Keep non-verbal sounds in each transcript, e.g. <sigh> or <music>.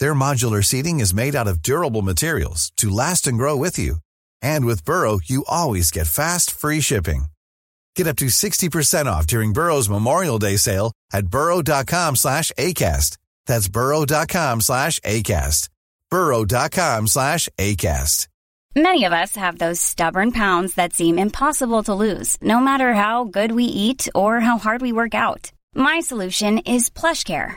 Their modular seating is made out of durable materials to last and grow with you. And with Burrow, you always get fast, free shipping. Get up to 60% off during Burrow's Memorial Day sale at burrow.com slash ACAST. That's burrow.com slash ACAST. burrow.com slash ACAST. Many of us have those stubborn pounds that seem impossible to lose, no matter how good we eat or how hard we work out. My solution is PlushCare.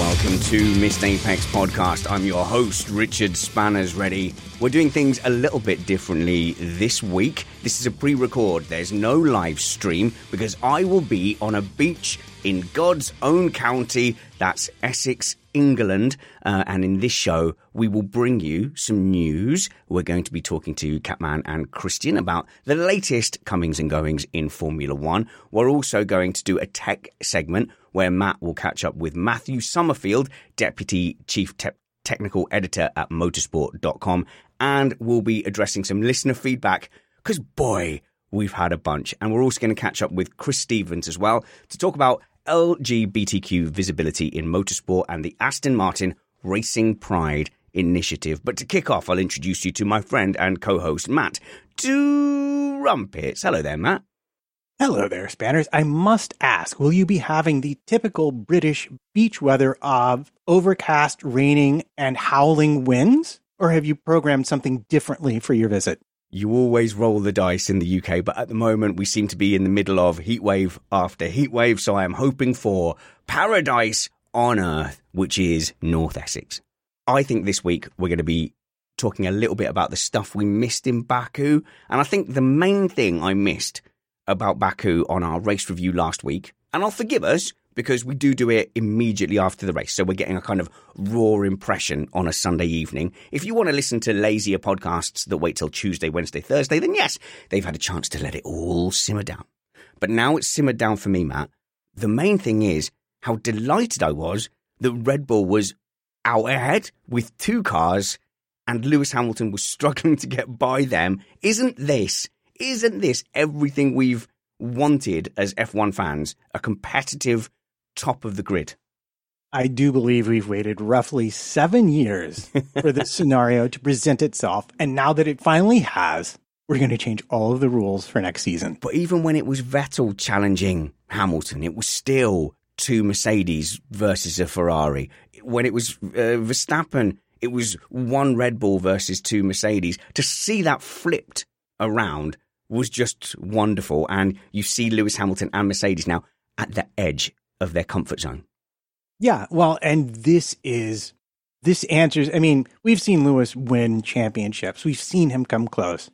Welcome to Missed Apex Podcast. I'm your host, Richard Spanners Ready. We're doing things a little bit differently this week. This is a pre record, there's no live stream because I will be on a beach in God's own county. That's Essex, England. Uh, and in this show, we will bring you some news. We're going to be talking to Catman and Christian about the latest comings and goings in Formula One. We're also going to do a tech segment where Matt will catch up with Matthew Somerfield, Deputy Chief Te- Technical Editor at motorsport.com, and we'll be addressing some listener feedback because, boy, we've had a bunch. And we're also going to catch up with Chris Stevens as well to talk about LGBTQ visibility in motorsport and the Aston Martin Racing Pride initiative. But to kick off, I'll introduce you to my friend and co host, Matt Do Rumpets. Hello there, Matt. Hello there, Spanners. I must ask, will you be having the typical British beach weather of overcast, raining, and howling winds? Or have you programmed something differently for your visit? You always roll the dice in the UK, but at the moment we seem to be in the middle of heatwave after heatwave, so I am hoping for paradise on earth, which is North Essex. I think this week we're going to be talking a little bit about the stuff we missed in Baku, and I think the main thing I missed about Baku on our race review last week, and I'll forgive us because we do do it immediately after the race. So we're getting a kind of raw impression on a Sunday evening. If you want to listen to lazier podcasts that wait till Tuesday, Wednesday, Thursday, then yes, they've had a chance to let it all simmer down. But now it's simmered down for me, Matt. The main thing is how delighted I was that Red Bull was out ahead with two cars and Lewis Hamilton was <laughs> struggling to get by them. Isn't this isn't this everything we've wanted as F1 fans? A competitive top of the grid. I do believe we've waited roughly seven years <laughs> for this scenario to present itself. And now that it finally has, we're going to change all of the rules for next season. But even when it was Vettel challenging Hamilton, it was still two Mercedes versus a Ferrari. When it was uh, Verstappen, it was one Red Bull versus two Mercedes. To see that flipped around was just wonderful. And you see Lewis Hamilton and Mercedes now at the edge of their comfort zone. Yeah, well, and this is this answers. I mean, we've seen Lewis win championships. We've seen him come close,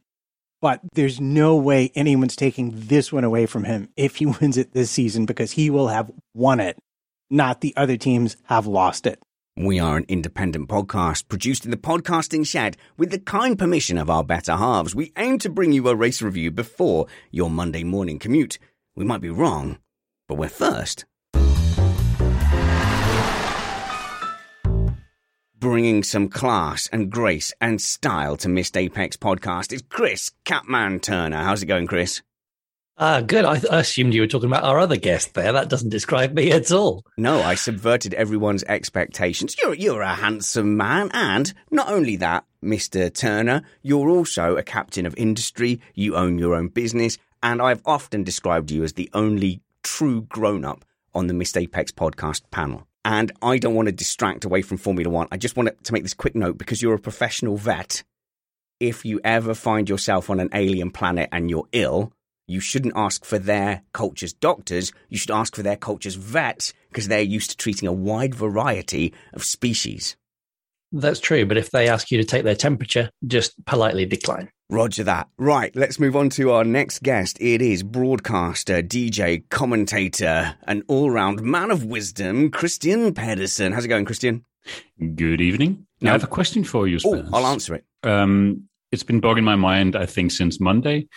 but there's no way anyone's taking this one away from him if he <laughs> wins it this season because he will have won it, not the other teams have lost it. We are an independent podcast produced in the podcasting shed with the kind permission of our better halves. We aim to bring you a race review before your Monday morning commute. We might be wrong, but we're first. Bringing some class and grace and style to Missed Apex podcast is Chris Catman Turner. How's it going, Chris? Ah, good. I, I, assumed you were talking about our other guest there. That doesn't describe me at all. No, I subverted everyone's expectations. You're you're a handsome man, and not only that, Mister Turner, you're also a captain of industry. You own your own business, and I've often described you as the only true grown up on the Missed Apex podcast panel. And I don't want to distract away from Formula One. I just want to make this quick note because you're a professional vet. If you ever find yourself on an alien planet and you're ill, you shouldn't ask for their culture's doctors. You should ask for their culture's vets because they're used to treating a wide variety of species. That's true, but if they ask you to take their temperature, just politely decline. Roger that. Right, let's move on to our next guest. It is broadcaster, DJ, commentator, an all round man of wisdom, Christian Pedersen. How's it going, Christian? Good evening. Now, I have a question for you, Oh, I'll answer it. Um, it's been bogging my mind, I think, since Monday.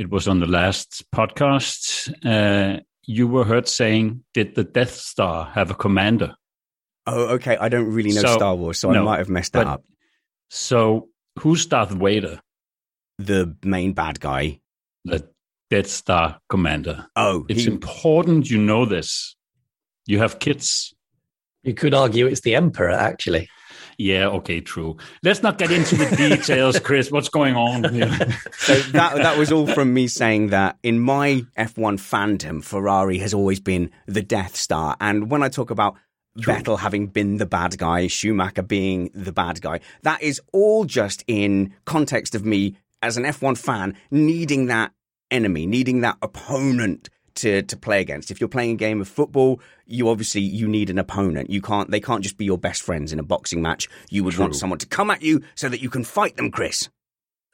It was on the last podcast. Uh, you were heard saying, Did the Death Star have a commander? Oh, okay. I don't really know So- Star Wars, so I might have messed that but- up. So, who's Darth Vader, The main bad guy. the Death Star commander? Oh, It's he, important you know this. You have kids. You could argue it's the Emperor, actually. Yeah, okay, true. Let's not get into the details, <laughs> Chris. What's going on here? <laughs> so that that was all from me saying that in my F1 fandom, Ferrari has always been the Death Star, and when I talk about Vettel having been the bad guy, Schumacher being the bad guy, that is all just in context of me as an F1 fan needing that enemy, needing that opponent to to play against. If you're playing a game of football, you obviously you need an opponent. You can't they can't just be your best friends in a boxing match. You would want someone to come at you so that you can fight them, Chris.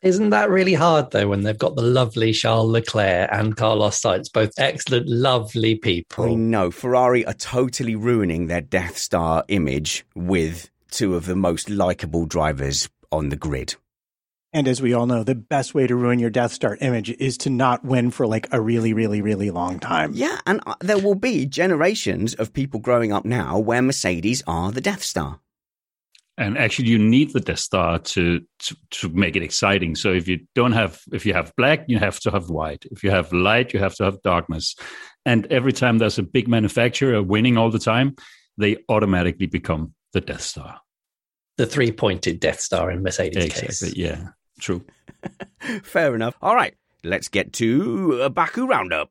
Isn't that really hard, though, when they've got the lovely Charles Leclerc and Carlos Sainz, both excellent, lovely people? I know Ferrari are totally ruining their Death Star image with two of the most likable drivers on the grid. And as we all know, the best way to ruin your Death Star image is to not win for like a really, really, really long time. Yeah, and uh, there will be generations of people growing up now where Mercedes are the Death Star. and actually you need the death star to, to to make it exciting so if you don't have if you have black you have to have white if you have light you have to have darkness and every time there's a big manufacturer winning all the time they automatically become the death star The three pointed Death Star in Mercedes exactly case. yeah true <laughs> Fair enough. All right, let's get to a Baku Roundup.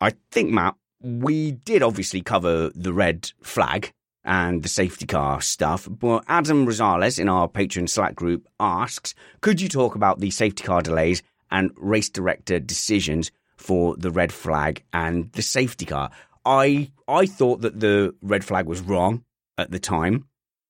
I think, Matt, we did obviously cover the red flag and the safety car stuff, but Adam Rosales in our Patreon Slack group asks, could you talk about the safety car delays and race director decisions for the red flag and the safety car? I I thought that the red flag was wrong at the time.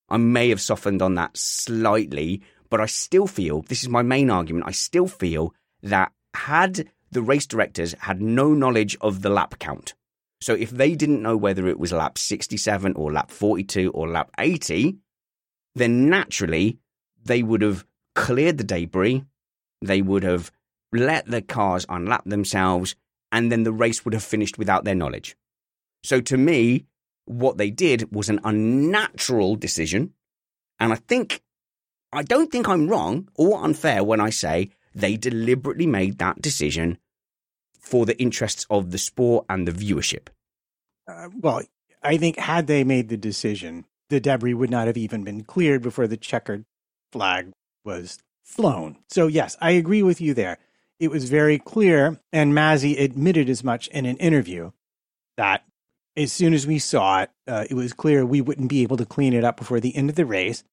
I may have softened on that slightly, but I still feel this is my main argument. I still feel that had the race directors had no knowledge of the lap count, so if they didn't know whether it was lap 67 or lap 42 or lap 80, then naturally they would have cleared the debris, they would have let the cars unlap themselves, and then the race would have finished without their knowledge. So to me, what they did was an unnatural decision. And I think, I don't think I'm wrong or unfair when I say they deliberately made that decision for the interests of the sport and the viewership. Uh, well, I think had they made the decision, the debris would not have even been cleared before the checkered flag was flown. So, yes, I agree with you there. It was very clear, and Masi admitted as much in an interview that as soon as we saw it, uh, it was clear we wouldn't be able to clean it up before the end of the race.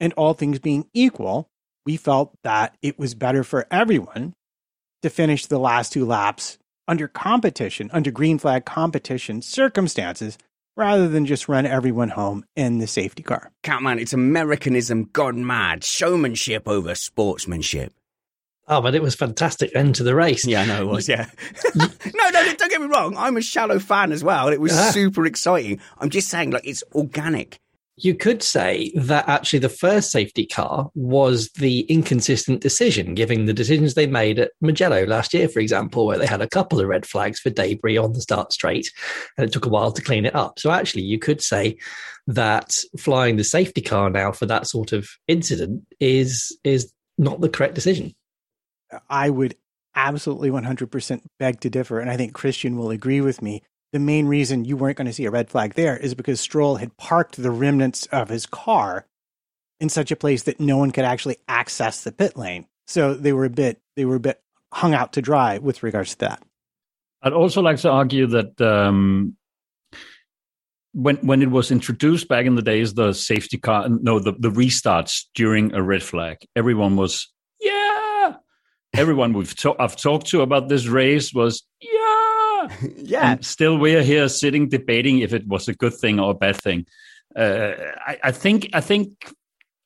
And all things being equal, we felt that it was better for everyone to finish the last two laps under competition, under green flag competition circumstances, rather than just run everyone home in the safety car. Catman, it's Americanism gone mad, showmanship over sportsmanship. Oh, but it was fantastic end to the race. Yeah, I know it was. Yeah. <laughs> no, no, don't get me wrong. I'm a shallow fan as well. It was Ah. super exciting. I'm just saying, like, it's organic. You could say that actually the first safety car was the inconsistent decision, given the decisions they made at Mugello last year, for example, where they had a couple of red flags for debris on the start straight, and it took a while to clean it up. So actually, you could say that flying the safety car now for that sort of incident is is not the correct decision. I would absolutely 100% beg to differ. And I think Christian will agree with me. The main reason you weren't going to see a red flag there is because Stroll had parked the remnants of his car in such a place that no one could actually access the pit lane. So they were a bit they were a bit hung out to dry with regards to that. I'd also like to argue that um, when when it was introduced back in the days, the safety car, no, the, the restarts during a red flag, everyone was. Everyone we've to- I've talked to about this race was yeah, <laughs> yeah. And still, we're here sitting debating if it was a good thing or a bad thing. Uh, I, I think I think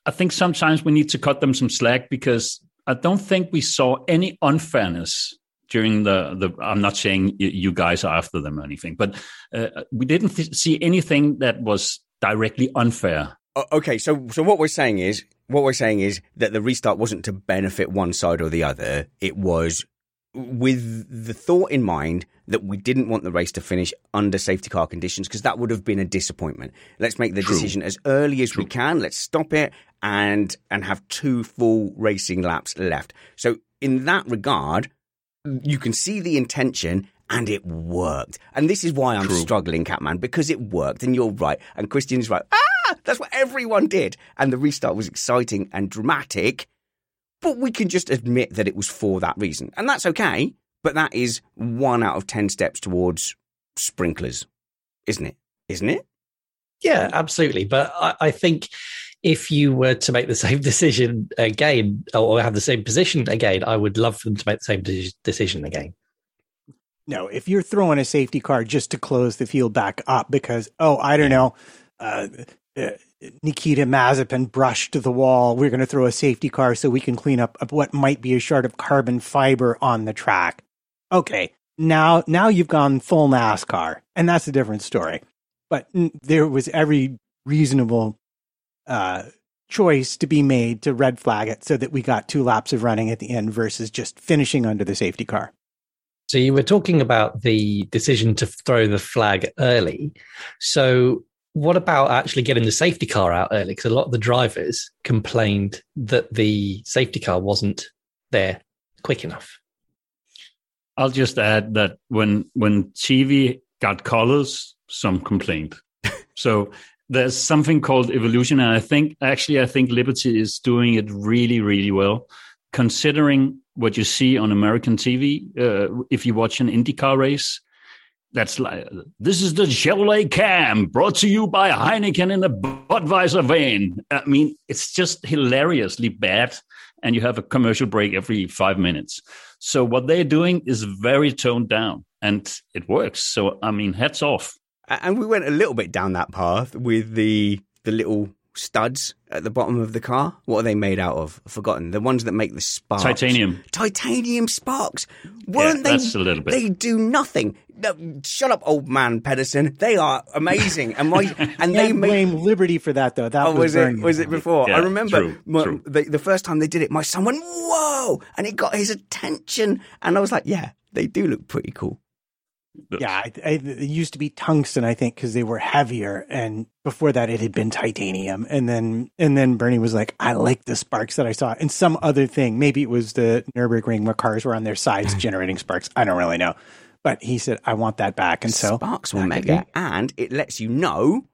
I think sometimes we need to cut them some slack because I don't think we saw any unfairness during the the i'm not saying you guys are after them or anything but uh, we didn't th- see anything that was directly unfair okay so so what we're saying is what we're saying is that the restart wasn't to benefit one side or the other it was with the thought in mind that we didn't want the race to finish under safety car conditions because that would have been a disappointment. Let's make the True. decision as early as True. we can. Let's stop it and and have two full racing laps left. So in that regard, you can see the intention and it worked. And this is why I'm True. struggling, Catman, because it worked. And you're right. And Christian is right. Ah, <laughs> that's what everyone did. And the restart was exciting and dramatic. But we can just admit that it was for that reason. And that's okay. But that is one out of 10 steps towards sprinklers, isn't it? Isn't it? Yeah, absolutely. But I, I think if you were to make the <laughs> same decision again or have the same position again, I would love for them to make the same de- decision again. No, if you're throwing a safety car just to close the field back up because, oh, I don't know, uh, uh, Nikita Mazepin brushed the wall, we're going to throw a safety car so we can clean up what might be a shard of carbon fiber on the track. Okay, now now you've gone full NASCAR, and that's a different story. But there was every reasonable uh, choice to be made to red flag it so that we got two laps of running at the end versus just finishing under the safety car. So you were talking about the decision to throw the flag early. So what about actually getting the safety car out early? Because a lot of the drivers complained that the safety car wasn't there quick enough. I'll just add that when when TV got colors, some complained. <laughs> so there's something called evolution, and I think actually I think Liberty is doing it really, really well, considering what you see on American TV. Uh, if you watch an IndyCar race, that's like this is the Chevrolet Cam brought to you by Heineken in a Budweiser vein. I mean, it's just hilariously bad, and you have a commercial break every five minutes. So what they're doing is very toned down, and it works. So I mean, hats off. And we went a little bit down that path with the the little studs at the bottom of the car. What are they made out of? I've forgotten. The ones that make the sparks. Titanium. Titanium sparks. Weren't yeah, they? That's a little bit. They do nothing. No, shut up, old man Pedersen. They are amazing, and my <laughs> and they blame Liberty for that though. That oh, was, was it? Was it before? Yeah, I remember true, my, true. The, the first time they did it. My son went whoa, and it got his attention, and I was like, yeah, they do look pretty cool. Yeah, I, I, it used to be tungsten, I think, because they were heavier, and before that, it had been titanium. And then, and then Bernie was like, "I like the sparks that I saw." And some other thing, maybe it was the Nurburgring where cars were on their sides hmm. generating sparks. I don't really know, but he said, "I want that back." And so sparks will make it, and it lets you know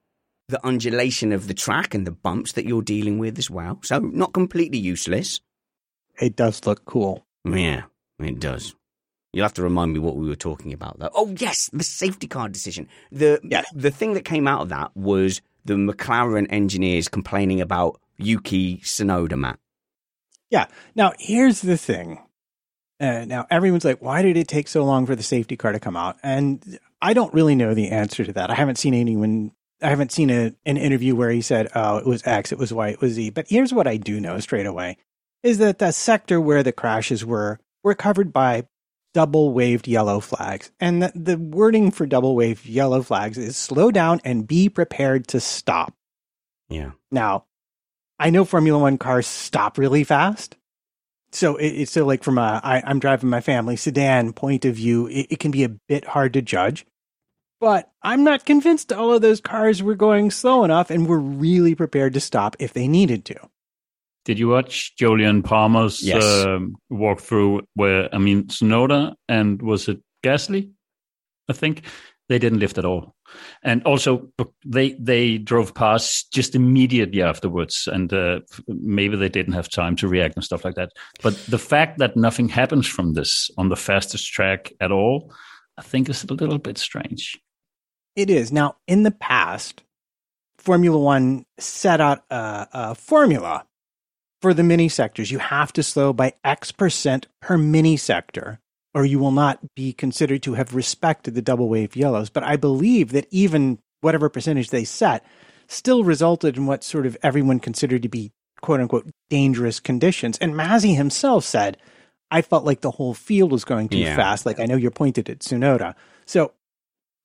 the undulation of the track and the bumps that you're dealing with as well. So not completely useless. It does look cool. Yeah, it does. You'll have to remind me what we were talking about though. Oh yes, the safety car decision. The yeah. the thing that came out of that was the McLaren engineers complaining about Yuki Tsunoda, Matt. Yeah. Now here's the thing. Uh, now everyone's like, why did it take so long for the safety car to come out? And I don't really know the answer to that. I haven't seen anyone. I haven't seen a, an interview where he said, "Oh, it was X, it was Y, it was Z." But here's what I do know straight away: is that the sector where the crashes were were covered by double waved yellow flags. And the, the wording for double waved yellow flags is slow down and be prepared to stop. Yeah. Now, I know Formula One cars stop really fast. So it, it's so like from a I, I'm driving my family sedan point of view, it, it can be a bit hard to judge. But I'm not convinced all of those cars were going slow enough and were really prepared to stop if they needed to. Did you watch Jolyon Palmer's yes. um, walkthrough where, I mean, Tsunoda and was it Gasly? I think they didn't lift at all. and also they they drove past just immediately afterwards, and uh, maybe they didn't have time to react and stuff like that. But the fact that nothing happens from this on the fastest track at all, I think is a little bit strange. It is now in the past. Formula One set out a, a formula for the mini sectors. You have to slow by X percent per mini sector or you will not be considered to have respected the double wave yellows. But I believe that even whatever percentage they set still resulted in what sort of everyone considered to be quote unquote dangerous conditions. And Masi himself said, I felt like the whole field was going too yeah. fast. Like I know you're pointed at Tsunoda. So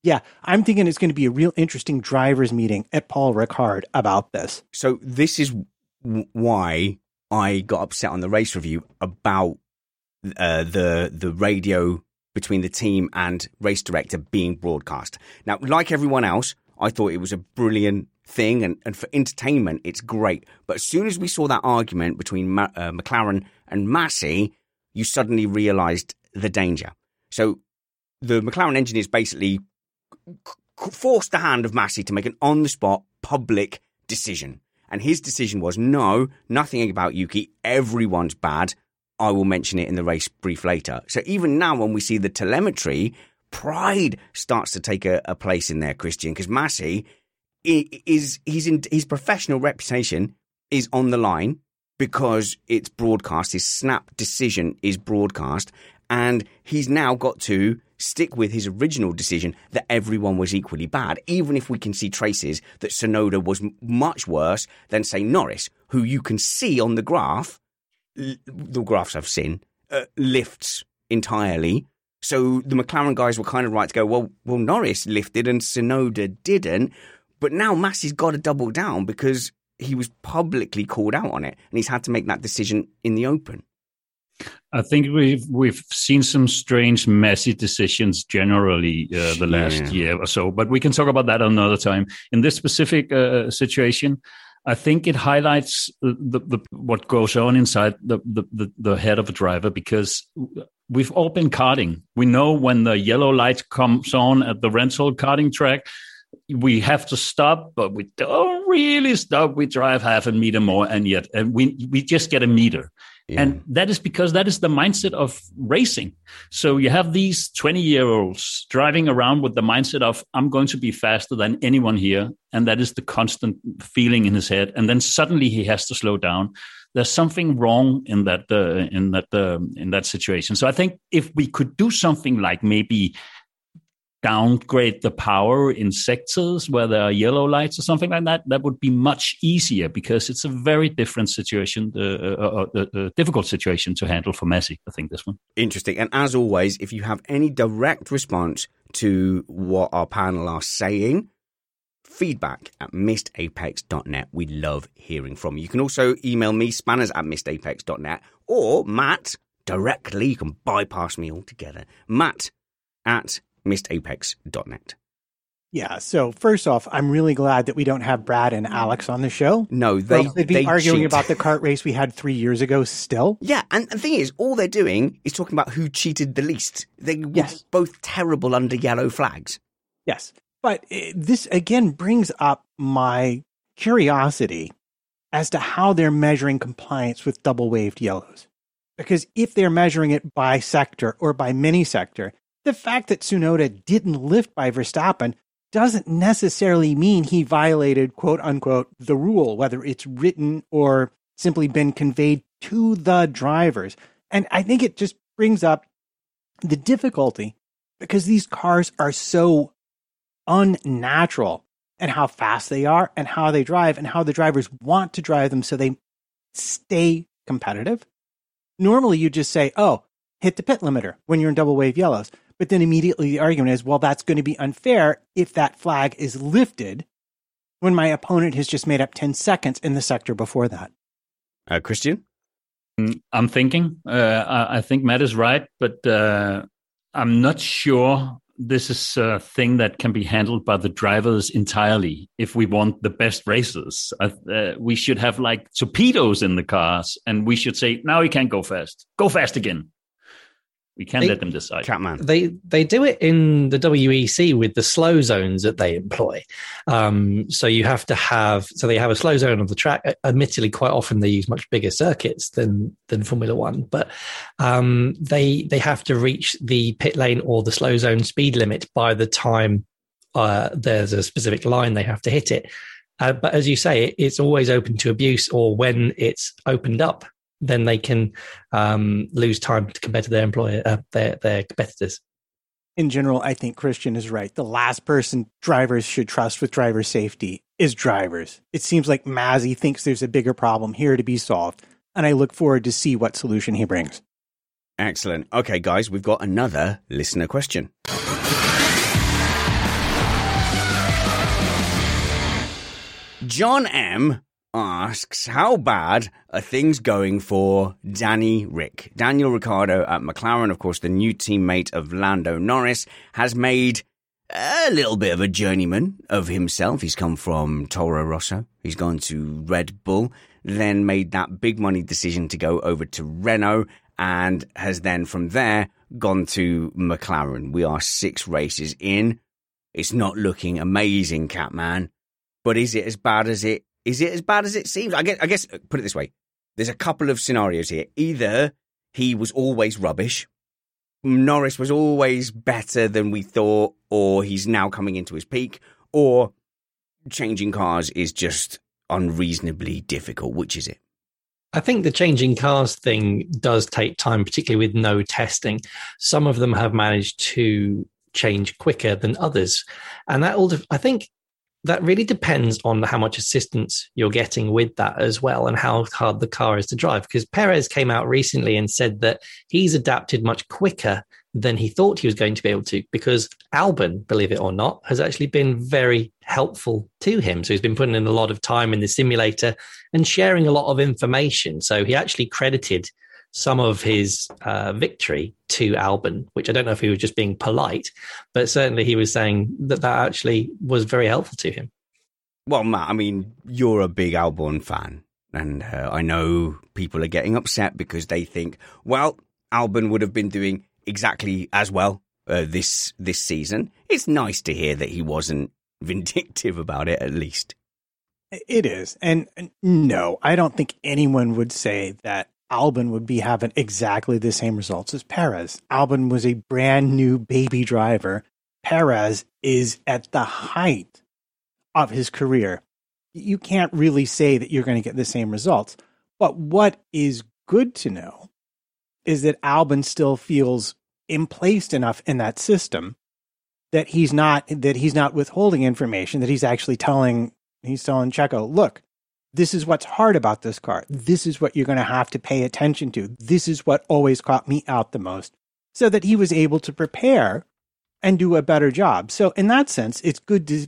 yeah, I'm thinking it's going to be a real interesting drivers meeting at Paul Ricard about this. So this is why I got upset on the race review about uh, the the radio between the team and race director being broadcast. Now, like everyone else, I thought it was a brilliant thing, and, and for entertainment, it's great. But as soon as we saw that argument between Ma- uh, McLaren and Masi, you suddenly realised the danger. So the McLaren engineers basically c- forced the hand of Masi to make an on the spot public decision. And his decision was no, nothing about Yuki. Everyone's bad. I will mention it in the race brief later. So even now, when we see the telemetry, pride starts to take a, a place in there, Christian, because Masi is he's in his professional reputation is on the line because it's broadcast. His snap decision is broadcast, and he's now got to stick with his original decision that everyone was equally bad, even if we can see traces that Tsunoda was much worse than, say, Norris, who you can see on the graph the graphs I've seen, uh, lifts entirely. So the McLaren guys were kind of right to go, well, well, Norris lifted and Tsunoda didn't. But now Masi's got to double down because he was publicly called out on it and he's had to make that decision in the open. I think we've we've seen some strange, messy decisions generally uh, the last yeah. year or so, but we can talk about that another time. In this specific uh, situation, I think it highlights the, the, what goes on inside the, the, the, head of a driver because we've all been karting. We know when the yellow light comes on at the rental karting track, we have to stop, but we don't really stop. We drive half a meter more, and yet and we we just get a meter. Yeah. And that is because that is the mindset of racing. So you have these 20 year olds driving around with the mindset of, I'm going to be faster than anyone here. And that is the constant feeling in his head. And then suddenly he has to slow down. There's something wrong in that, uh, in that, uh, in that situation. So I think if we could do something like maybe downgrade the power in sectors where there are yellow lights or something like that, that would be much easier because it's a very different situation, uh, uh, uh, uh, difficult situation to handle for Masi, I think, this one. Interesting. And as always, if you have any direct response to what our panel are saying, feedback at missedapex.net. We love hearing from you. You can also email me, spanners at missedapex.net, or Matt directly. You can bypass me altogether. Matt at missedapex.net. Yeah. So first off, I'm really glad that we don't have Brad and Alex on the show. No, they they'd be they arguing cheat. about the cart race we had three years ago. Still, yeah. And the thing is, all they're doing is talking about who cheated the least. They were yes. both terrible under yellow flags. Yes, but eh, this again brings up my curiosity as to how they're measuring compliance with double waved yellows. Because if they're measuring it by sector or by mini sector, the fact that Tsunoda didn't lift by Verstappen doesn't necessarily mean he violated, quote unquote, the rule, whether it's written or simply been conveyed to the drivers. And I think it just brings up the difficulty because these cars are so unnatural and how fast they are and how they drive and how the drivers want to drive them so they stay competitive. Normally you just say, oh, hit the pit limiter when you're in double wave yellows. But then immediately the argument is, well, that's going to be unfair if that flag is lifted when my opponent has just made up 10 seconds in the sector before that. Uh, Christian? Mm, I'm thinking. Uh, I think Matt is right, but uh, I'm not sure this is a thing that can be handled by the drivers entirely. If we want the best races. uh, we should have like torpedoes in the cars, and we should say, "Now you can't go fast. Go fast again." We can't They- let them decide. Catman. They they do it in the WEC with the slow zones that they employ. Um, so you have to have so they have a slow zone on the track. Admittedly, quite often they use much bigger circuits than than Formula One, but um, they they have to reach the pit lane or the slow zone speed limit by the time uh, there's a specific line they have to hit it. Uh, but as you say, it, it's always open to abuse, or when it's opened up, then they can um, lose time compared to their employer, uh, their their competitors. In general, I think Christian is right. The last person drivers should trust with driver safety is drivers. It seems like Masi thinks there's a bigger problem here to be solved, and I look forward to see what solution he brings. Excellent. Okay, guys, we've got another listener question. John M asks, How bad are things going for Danny Rick? Daniel Ricciardo at McLaren, of course, the new teammate of Lando Norris, has made a little bit of a journeyman of himself. He's come from Toro Rosso, he's gone to Red Bull, then made that big money decision to go over to Renault, and has then from there gone to McLaren. We are six races in. It's not looking amazing, Catman. But is it as bad as it is it as bad as it seems? I guess I guess put it this way. There's a couple of scenarios here. Either he was always rubbish, Norris was always better than we thought, or he's now coming into his peak, or changing cars is just unreasonably difficult. Which is it? I think the changing cars thing does take time, particularly with no testing. Some of them have managed to change quicker than others, and that all. I think that really depends on how much assistance you're getting with that as well, and how hard the car is to drive. Because Perez came out recently and said that he's adapted much quicker than he thought he was going to be able to, because Albon, believe it or not, has actually been very helpful to him. So he's been putting in a lot of time in the simulator and sharing a lot of information. So he actually credited some of his uh, victory to Albon, which I don't know if he was just being polite, but certainly he was saying that that actually was very helpful to him. Well, Matt, I mean, you're a big Albon fan, and uh, I know people are getting upset because they think, well, Albon would have been doing exactly as well uh, this this season. It's nice to hear that he wasn't <laughs> vindictive about it, at least. It is. And and no, I don't think anyone would say that Albon would be having exactly the same results as Perez. Albon was a brand new baby driver. Perez is at the height of his career. You can't really say that you're going to get the same results. But what is good to know is that Albon still feels emplaced enough in that system that he's not that he's not withholding information, that he's actually telling he's telling Checo, look, this is what's hard about this car. This is what you're going to have to pay attention to. This is what always caught me out the most. So that he was able to prepare and do a better job. So in that sense, it's good to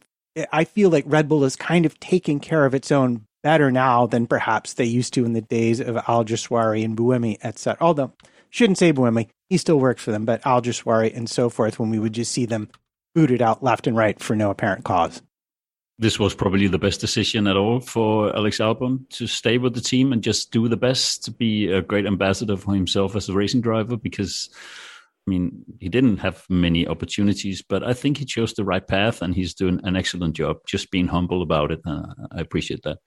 I feel like Red Bull is kind of taking care of its own better now than perhaps they used to in the days of Alguersuari and Buemi, etc. Although shouldn't say Buemi, he still works for them, but Alguersuari and so forth when we would just see them booted out left and right for no apparent cause. This was probably the best decision at all for Alex Albon to stay with the team and just do the best to be a great ambassador for himself as a racing driver because I mean, he didn't have many opportunities, but I think he chose the right path and he's doing an excellent job, just being humble about it. Uh, I appreciate that.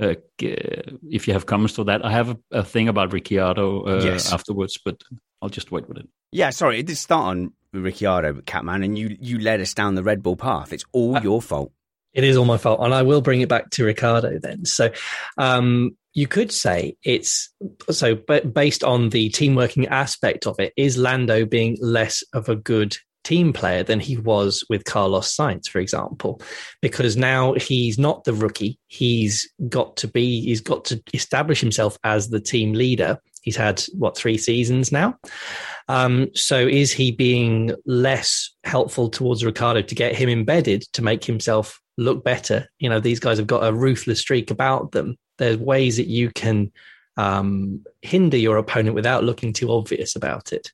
Uh, if you have comments to that, I have a, a thing about Ricciardo uh, Yes. afterwards, but I'll just wait with it. Yeah, sorry, it did start on Ricciardo, Catman, and you you led us down the Red Bull path. It's all Uh, your fault. It is all my fault, and I will bring it back to Ricciardo then. So, um, you could say it's so, but based on the team working aspect of it, is Lando being less of a good team player than he was with Carlos Sainz, for example, because now he's not the rookie. He's got to be, he's got to establish himself as the team leader. He's had what three seasons now. Um, so is he being less helpful towards Ricciardo to get him embedded to make himself look better? You know, these guys have got a ruthless streak about them. There's ways that you can um, hinder your opponent without looking too obvious about it.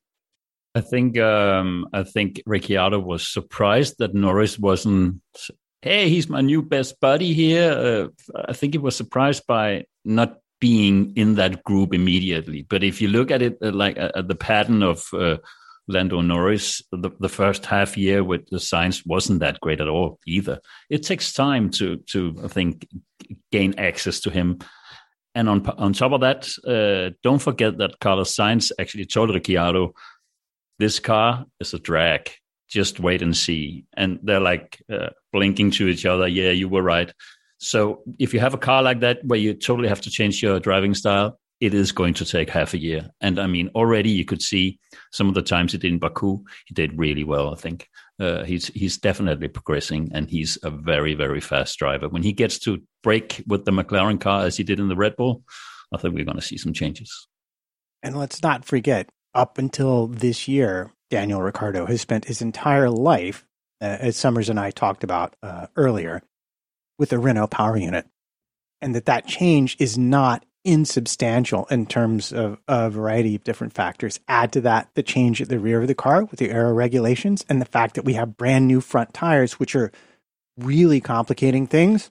I think um, I think Ricciardo was surprised that Norris wasn't. Hey, he's my new best buddy here. Uh, I think he was surprised by not being in that group immediately. But if you look at it uh, like uh, at the pattern of uh, Lando Norris, the, the first half year with the science wasn't that great at all either. It takes time to to I think gain access to him. And on on top of that, uh, don't forget that Carlos Sainz actually told Ricciardo, "This car is a drag. Just wait and see." And they're like uh, blinking to each other. Yeah, you were right. So if you have a car like that where you totally have to change your driving style, it is going to take half a year. And I mean, already you could see some of the times he did in Baku, he did really well. I think uh, he's he's definitely progressing, and he's a very very fast driver. When he gets to break with the McLaren car as he did in the Red Bull, I think we're going to see some changes. And let's not forget, up until this year, Daniel Ricciardo has spent his entire life, uh, as Summers and I talked about uh, earlier, with the Renault power unit, and that that change is not insubstantial in terms of a variety of different factors. Add to that the change at the rear of the car with the aero regulations and the fact that we have brand new front tires, which are really complicating things.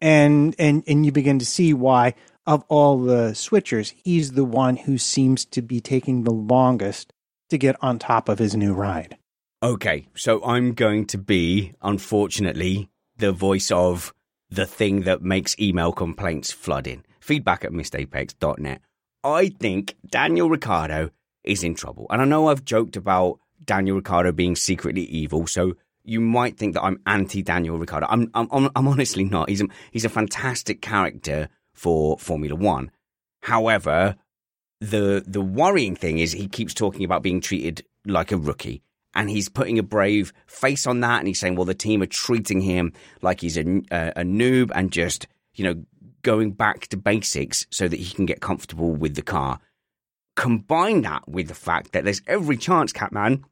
And and and you begin to see why of all the switchers, he's the one who seems to be taking the longest to get on top of his new ride. Okay, so I'm going to be, unfortunately, the voice of the thing that makes email complaints flood in feedback at missedapex.net. I think Daniel Ricciardo is in trouble. And I know I've joked about Daniel Ricciardo being secretly evil, so you might think that I'm anti Daniel Ricciardo. I'm, I'm, I'm honestly not. He's a, he's a fantastic character for Formula One. However, the the worrying thing is he keeps talking about being treated like a rookie. And he's putting a brave face on that, and he's saying, "Well, the team are treating him like he's a, a, a noob and just, you know, going back to basics so that he can get comfortable with the car. Combine that with the fact that there's every chance, Catman,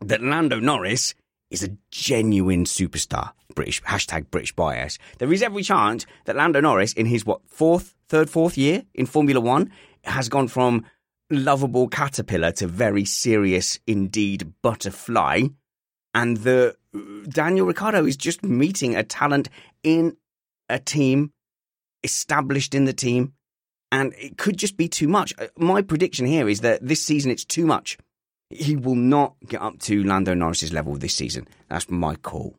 that Lando Norris is a genuine superstar. British hashtag British bias. There is every chance that Lando Norris, in his what fourth, third, fourth year in Formula One, has gone from lovable caterpillar to very serious indeed butterfly, and the uh, Daniel Ricciardo is just meeting a talent in a team established in the team, and it could just be too much. Uh, my prediction here is that this season it's too much. He will not get up to Lando Norris's level this season. That's my call.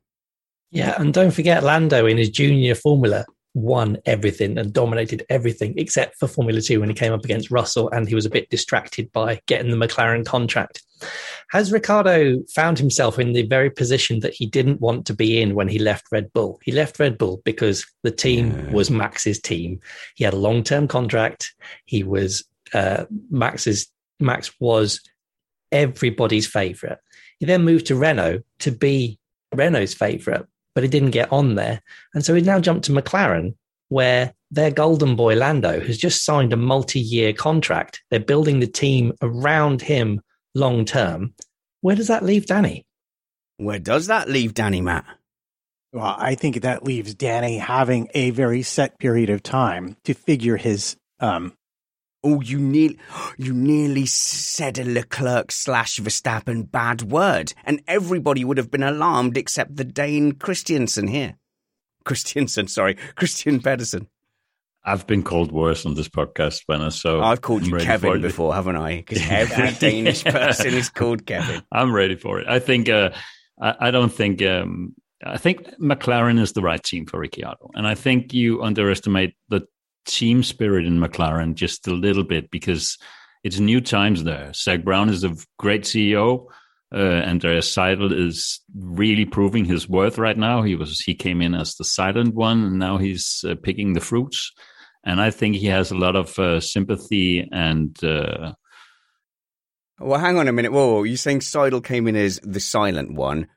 Yeah, and don't forget Lando in his junior formula won everything and dominated everything except for Formula Two when he came up against Russell and he was a bit distracted by getting the McLaren contract. Has Ricciardo found himself in the very position that he didn't want to be in when he left Red Bull? He left Red Bull because the team yeah. was Max's team. He had a long term contract. He was uh, Max's, Max was everybody's favorite. He then moved to Renault to be Renault's favorite but he didn't get on there. And so he now jumped to McLaren, where their golden boy Lando has just signed a multi year contract. They're building the team around him long term. Where does that leave Danny? Where does that leave Danny, Matt? Well, I think that leaves Danny having a very set period of time to figure his um, Oh, you nearly, <gasps> you nearly said a Leclerc slash Verstappen bad word, and everybody would have been alarmed except the Dane Christiansen here. Christiansen, sorry, Christian Pedersen. I've been called worse on this podcast, Benner. So I've called I'm you Kevin before, haven't I? Because <laughs> every Danish person is called Kevin. I'm ready for it. I think. Uh, I, I, don't think. Um, I think McLaren is the right team for Ricciardo, and I think you underestimate the team spirit in McLaren just a little bit because it's new times there. Zak Brown is a great CEO. Uh, Andreas Seidl is really proving his worth right now. He was he came in as the silent one, and now he's uh, picking the fruits. And I think he has a lot of uh, sympathy and. Uh, well, hang on a minute. Whoa, whoa, you're saying Seidl came in as the silent one?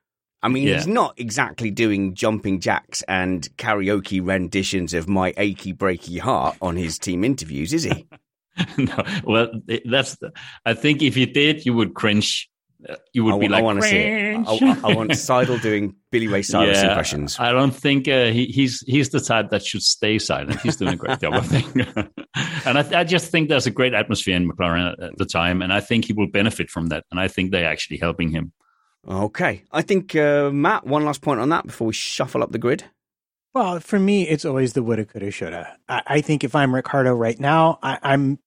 I mean, yeah. he's not exactly doing jumping jacks and karaoke renditions of My Achy Breaky Heart on his team interviews, is he? <laughs> no. Well, that's. The, I think if you did, you would cringe. You would I, be like, I want to see it. I, I, want Seidl doing Billy Ray Cyrus <laughs> yeah, impressions. I don't think uh, he, he's he's the type that should stay silent. He's doing a great job, I think. <laughs> and I, I, just think there's a great atmosphere in McLaren at the time, and I think he will benefit from that. And I think they're actually helping him. Okay. I think, uh, Matt, one last point on that before we shuffle up the grid. Well, for me, it's always the woulda, coulda, shoulda. I, I think if I'm Ricciardo right now, I, I'm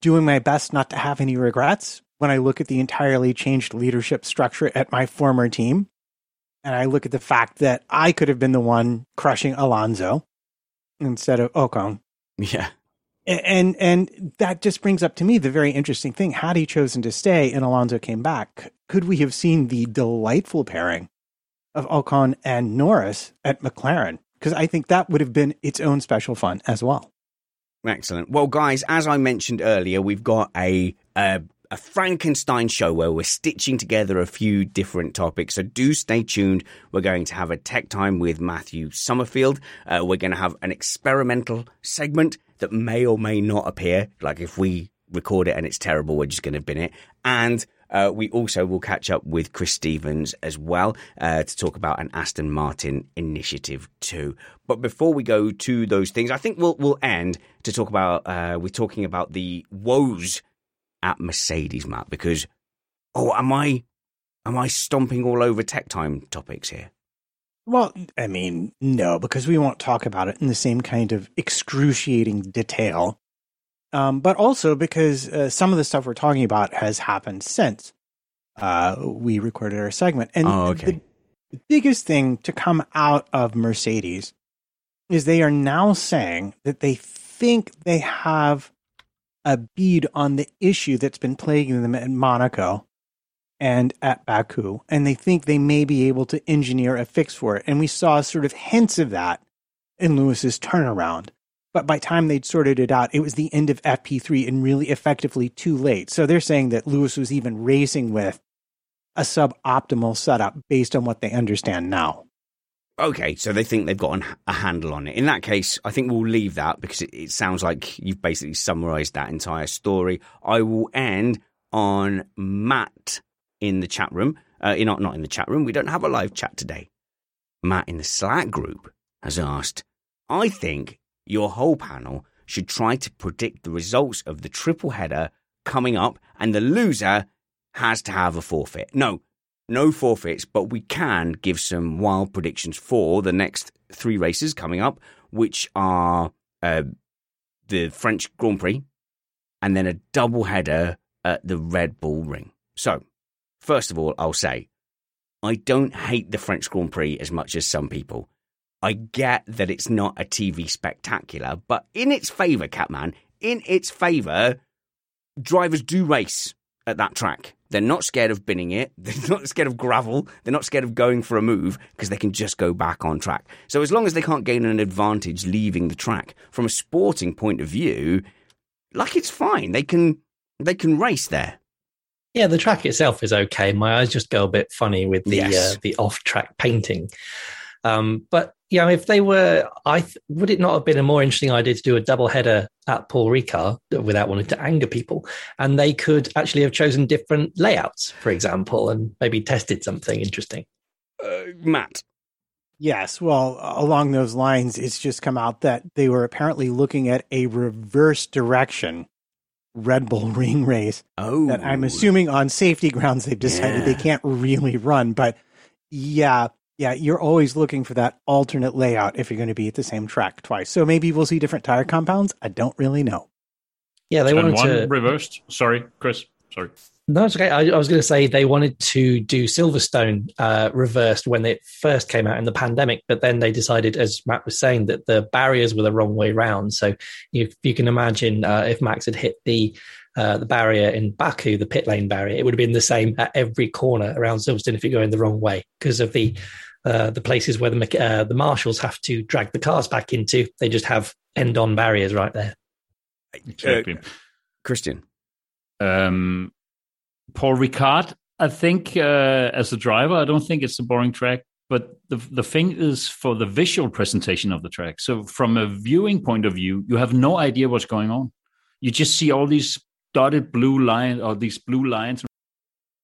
doing my best not to have any regrets when I look at the entirely changed leadership structure at my former team. And I look at the fact that I could have been the one crushing Alonso instead of Ocon. Yeah. And and that just brings up to me the very interesting thing. Had he chosen to stay and Alonso came back, could we have seen the delightful pairing of Ocon and Norris at McLaren? Because I think that would have been its own special fun as well. Excellent. Well, guys, as I mentioned earlier, we've got a, a a Frankenstein show where we're stitching together a few different topics. So do stay tuned. We're going to have a tech time with Matthew Somerfield. Uh, we're going to have an experimental segment that may or may not appear. Like if we record it and it's terrible, we're just going to bin it. And uh, we also will catch up with Chris Stevens as well uh, to talk about an Aston Martin initiative too. But before we go to those things, I think we'll we'll end to talk about. Uh, we're talking about the woes at Mercedes, Matt, because oh, am I am I stomping all over tech time topics here? Well, I mean, no, because we won't talk about it in the same kind of excruciating detail. Um, but also because uh, some of the stuff we're talking about has happened since uh, we recorded our segment. And oh, okay. the biggest thing to come out of Mercedes is they are now saying that they think they have a bead on the issue that's been plaguing them at Monaco and at Baku, and they think they may be able to engineer a fix for it. And we saw sort of hints of that in Lewis's turnaround. But by the time they'd sorted it out, it was the end of FP3 and really effectively too late. So they're saying that Lewis was even racing with a suboptimal setup based on what they understand now. Okay, so they think they've got a handle on it. In that case, I think we'll leave that because it, it sounds like you've basically summarized that entire story. I will end on Matt in the chat room. Uh, not not in the chat room. We don't have a live chat today. Matt in the Slack group has asked, I think your whole panel should try to predict the results of the triple header coming up, and the loser has to have a forfeit. No, no forfeits, but we can give some wild predictions for the next three races coming up, which are uh, the French Grand Prix and then a double header at the Red Bull Ring. So, first of all, I'll say I don't hate the French Grand Prix as much as some people. I get that it's not a TV spectacular, but in its favour, Catman, in its favour, drivers do race at that track. They're not scared of binning it. <laughs> They're not scared of gravel. They're not scared of going for a move because they can just go back on track. So as long as they can't gain an advantage leaving the track from a sporting point of view, like it's fine. They can they can race there. Yeah, the track itself is okay. My eyes just go a bit funny with the yes. uh, the off track painting. Um, but yeah, if they were, I th- would it not have been a more interesting idea to do a double header at Paul Ricard without wanting to anger people, and they could actually have chosen different layouts, for example, and maybe tested something interesting. Uh, Matt. Yes, well, along those lines, it's just come out that they were apparently looking at a reverse direction Red Bull <laughs> ring race. Oh, that I'm assuming on safety grounds they've decided yeah. they can't really run, but yeah, yeah, you're always looking for that alternate layout if you're going to be at the same track twice. So maybe we'll see different tire compounds. I don't really know. Yeah, they wanted one to reversed. Sorry, Chris. Sorry. No, it's okay. I, I was going to say they wanted to do Silverstone uh, reversed when it first came out in the pandemic, but then they decided, as Matt was saying, that the barriers were the wrong way round. So you, you can imagine uh, if Max had hit the uh, the barrier in Baku, the pit lane barrier, it would have been the same at every corner around Silverstone if you're going the wrong way because of the uh, the places where the uh, the marshals have to drag the cars back into. They just have end on barriers right there. Exactly. Uh, Christian. Um, Paul Ricard, I think uh, as a driver, I don't think it's a boring track. But the the thing is for the visual presentation of the track. So from a viewing point of view, you have no idea what's going on. You just see all these dotted blue lines or these blue lines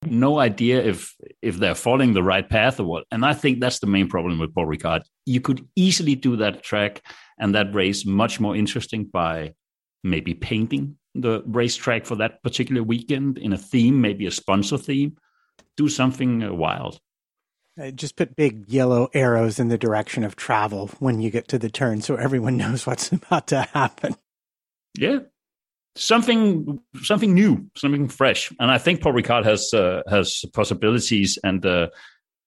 no idea if if they're following the right path or what. And I think that's the main problem with Paul Ricard. You could easily do that track and that race much more interesting by maybe painting the racetrack for that particular weekend in a theme, maybe a sponsor theme. Do something uh, wild. Uh, just put big yellow arrows in the direction of travel when you get to the turn so everyone <laughs> knows what's about to happen. Yeah. Something something new, something fresh. And I think Paul Ricard has uh, has possibilities and uh,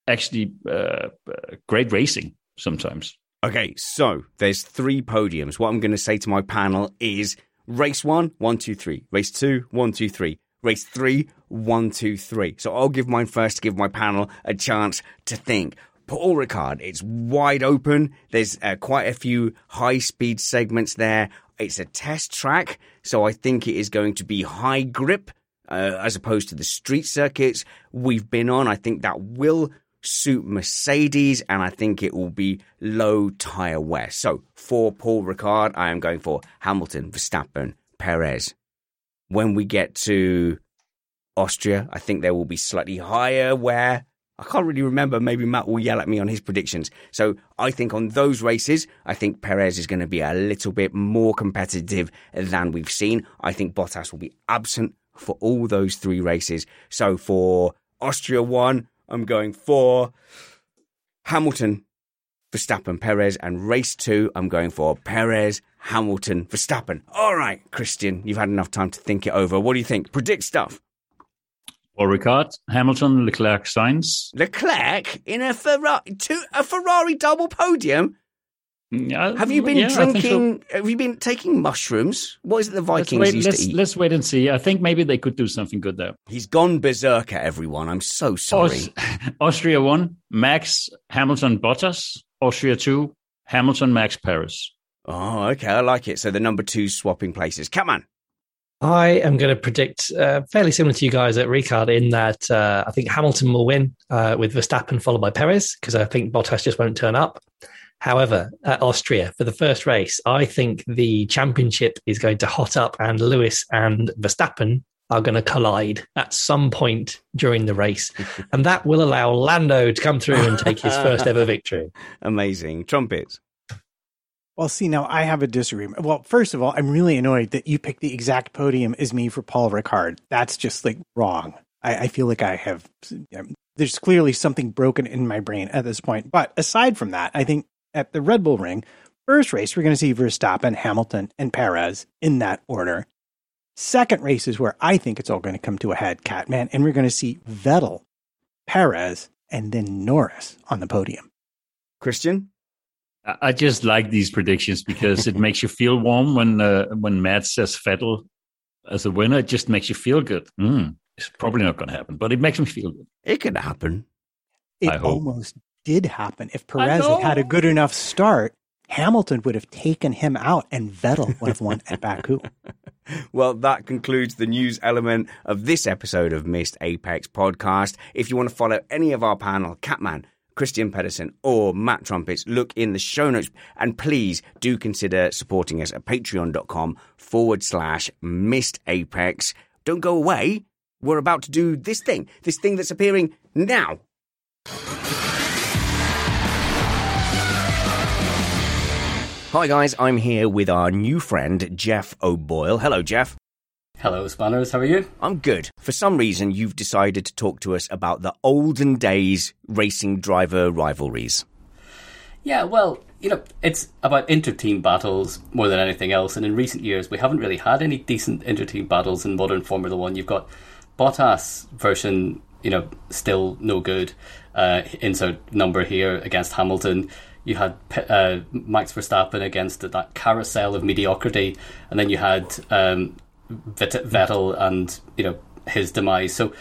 actually uh, great racing sometimes. Okay, so there's three podiums. What I'm going to say to my panel is race one, one, two, three. Race two, one, two, three. Race three, one, two, three. So I'll give mine first to give my panel a chance to think. Paul Ricard, it's wide open. There's uh, quite a few high speed segments there. It's a test track, so I think it is going to be high grip uh, as opposed to the street circuits we've been on. I think that will suit Mercedes, and I think it will be low tyre wear. So for Paul Ricard, I am going for Hamilton, Verstappen, Perez. When we get to Austria, I think there will be slightly higher wear. I can't really remember. Maybe Matt will yell at me on his predictions. So I think on those races, I think Perez is going to be a little bit more competitive than we've seen. I think Bottas will be absent for all those three races. So for Austria 1, I'm going for Hamilton, Verstappen, Perez, and race two, I'm going for Perez, Hamilton, Verstappen. All right, Christian, you've had enough time to think it over. What do you think? Predict stuff. Or Ricard, Hamilton, Leclerc, Sainz. Leclerc in a Ferrari, two, a Ferrari double podium. Yeah, Have you been yeah, drinking? so. Have you been taking mushrooms? What is it the Let's Vikings wait, used let's, to eat? let's wait and see. I think maybe they could do something good there. He's gone berserker, everyone. I'm so sorry. Aus- <laughs> Austria 1, Max, Hamilton, Bottas. Austria 2, Hamilton, Max, Perez. Oh, okay, I like it. So the number two swapping places. Come on. I am going to predict uh, fairly similar to you guys at Ricard in that uh, I think Hamilton will win uh, with Verstappen followed by Perez because I think Bottas just won't turn up. However, at Austria for the first race, I think the championship is going to hot up and Lewis and Verstappen are going to collide at some point during the race. <laughs> and that will allow Lando to come through and take his first ever victory. <laughs> Amazing. Trumpets. Well, see, now I have a disagreement. Well, first of all, I'm really annoyed that you picked the exact podium as me for Paul Ricard. That's just like wrong. I, I feel like I have, there's clearly something broken in my brain at this point. But aside from that, I think at the Red Bull Ring, first race, we're going to see Verstappen, Hamilton, and Perez in that order. Second race is where I think it's all going to come to a head, Catman, and we're going to see Vettel, Perez, and then Norris on the podium. Christian? I I just like these predictions because it makes you feel warm when uh, when Matt says Vettel as a winner. It just makes you feel good. Mm, it's probably not going to happen, but it makes me feel good. It could happen. It I hope. almost did happen. If Perez had had a good enough start, Hamilton would have taken him out and Vettel would have won at Baku. <laughs> Well, that concludes the news element of this episode of Missed Apex podcast. If you want to follow any of our panel, Catman, Christian Pedersen, or Matt Trumpets, look in the show notes. And please do consider supporting us at patreon.com forward slash Missed Apex. Don't go away. We're about to do this thing, this thing that's appearing now. Hi, guys. I'm here with our new friend, Jeff O'Boyle. Hello, Jeff. Hello, Spanners. How are you? I'm good. For some reason, you've decided to talk to us about the olden days racing driver rivalries. Yeah, well, you know, it's about inter-team battles more than anything else. And in recent years, we haven't really had any decent inter-team battles in modern Formula One. You've got Bottas version, you know, still no good. Uh, insert number here against Hamilton. You had uh, Max Verstappen against that carousel of mediocrity, and then you had um, Vettel and you know his demise. So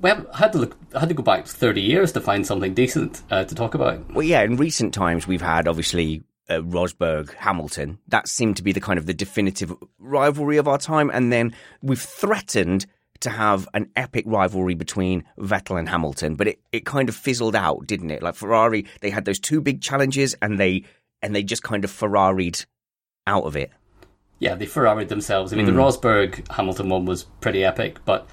we had to look, had to go back thirty years to find something decent uh, to talk about. Well, yeah, in recent times, we've had obviously uh, Rosberg, Hamilton. That seemed to be the kind of the definitive rivalry of our time. And then we've threatened to have an epic rivalry between Vettel and Hamilton, but it, it kind of fizzled out, didn't it? Like Ferrari, they had those two big challenges and they and they just kind of Ferrari'd out of it. Yeah, they Ferrari'd themselves. I mean, the Rosberg Hamilton one was pretty epic, but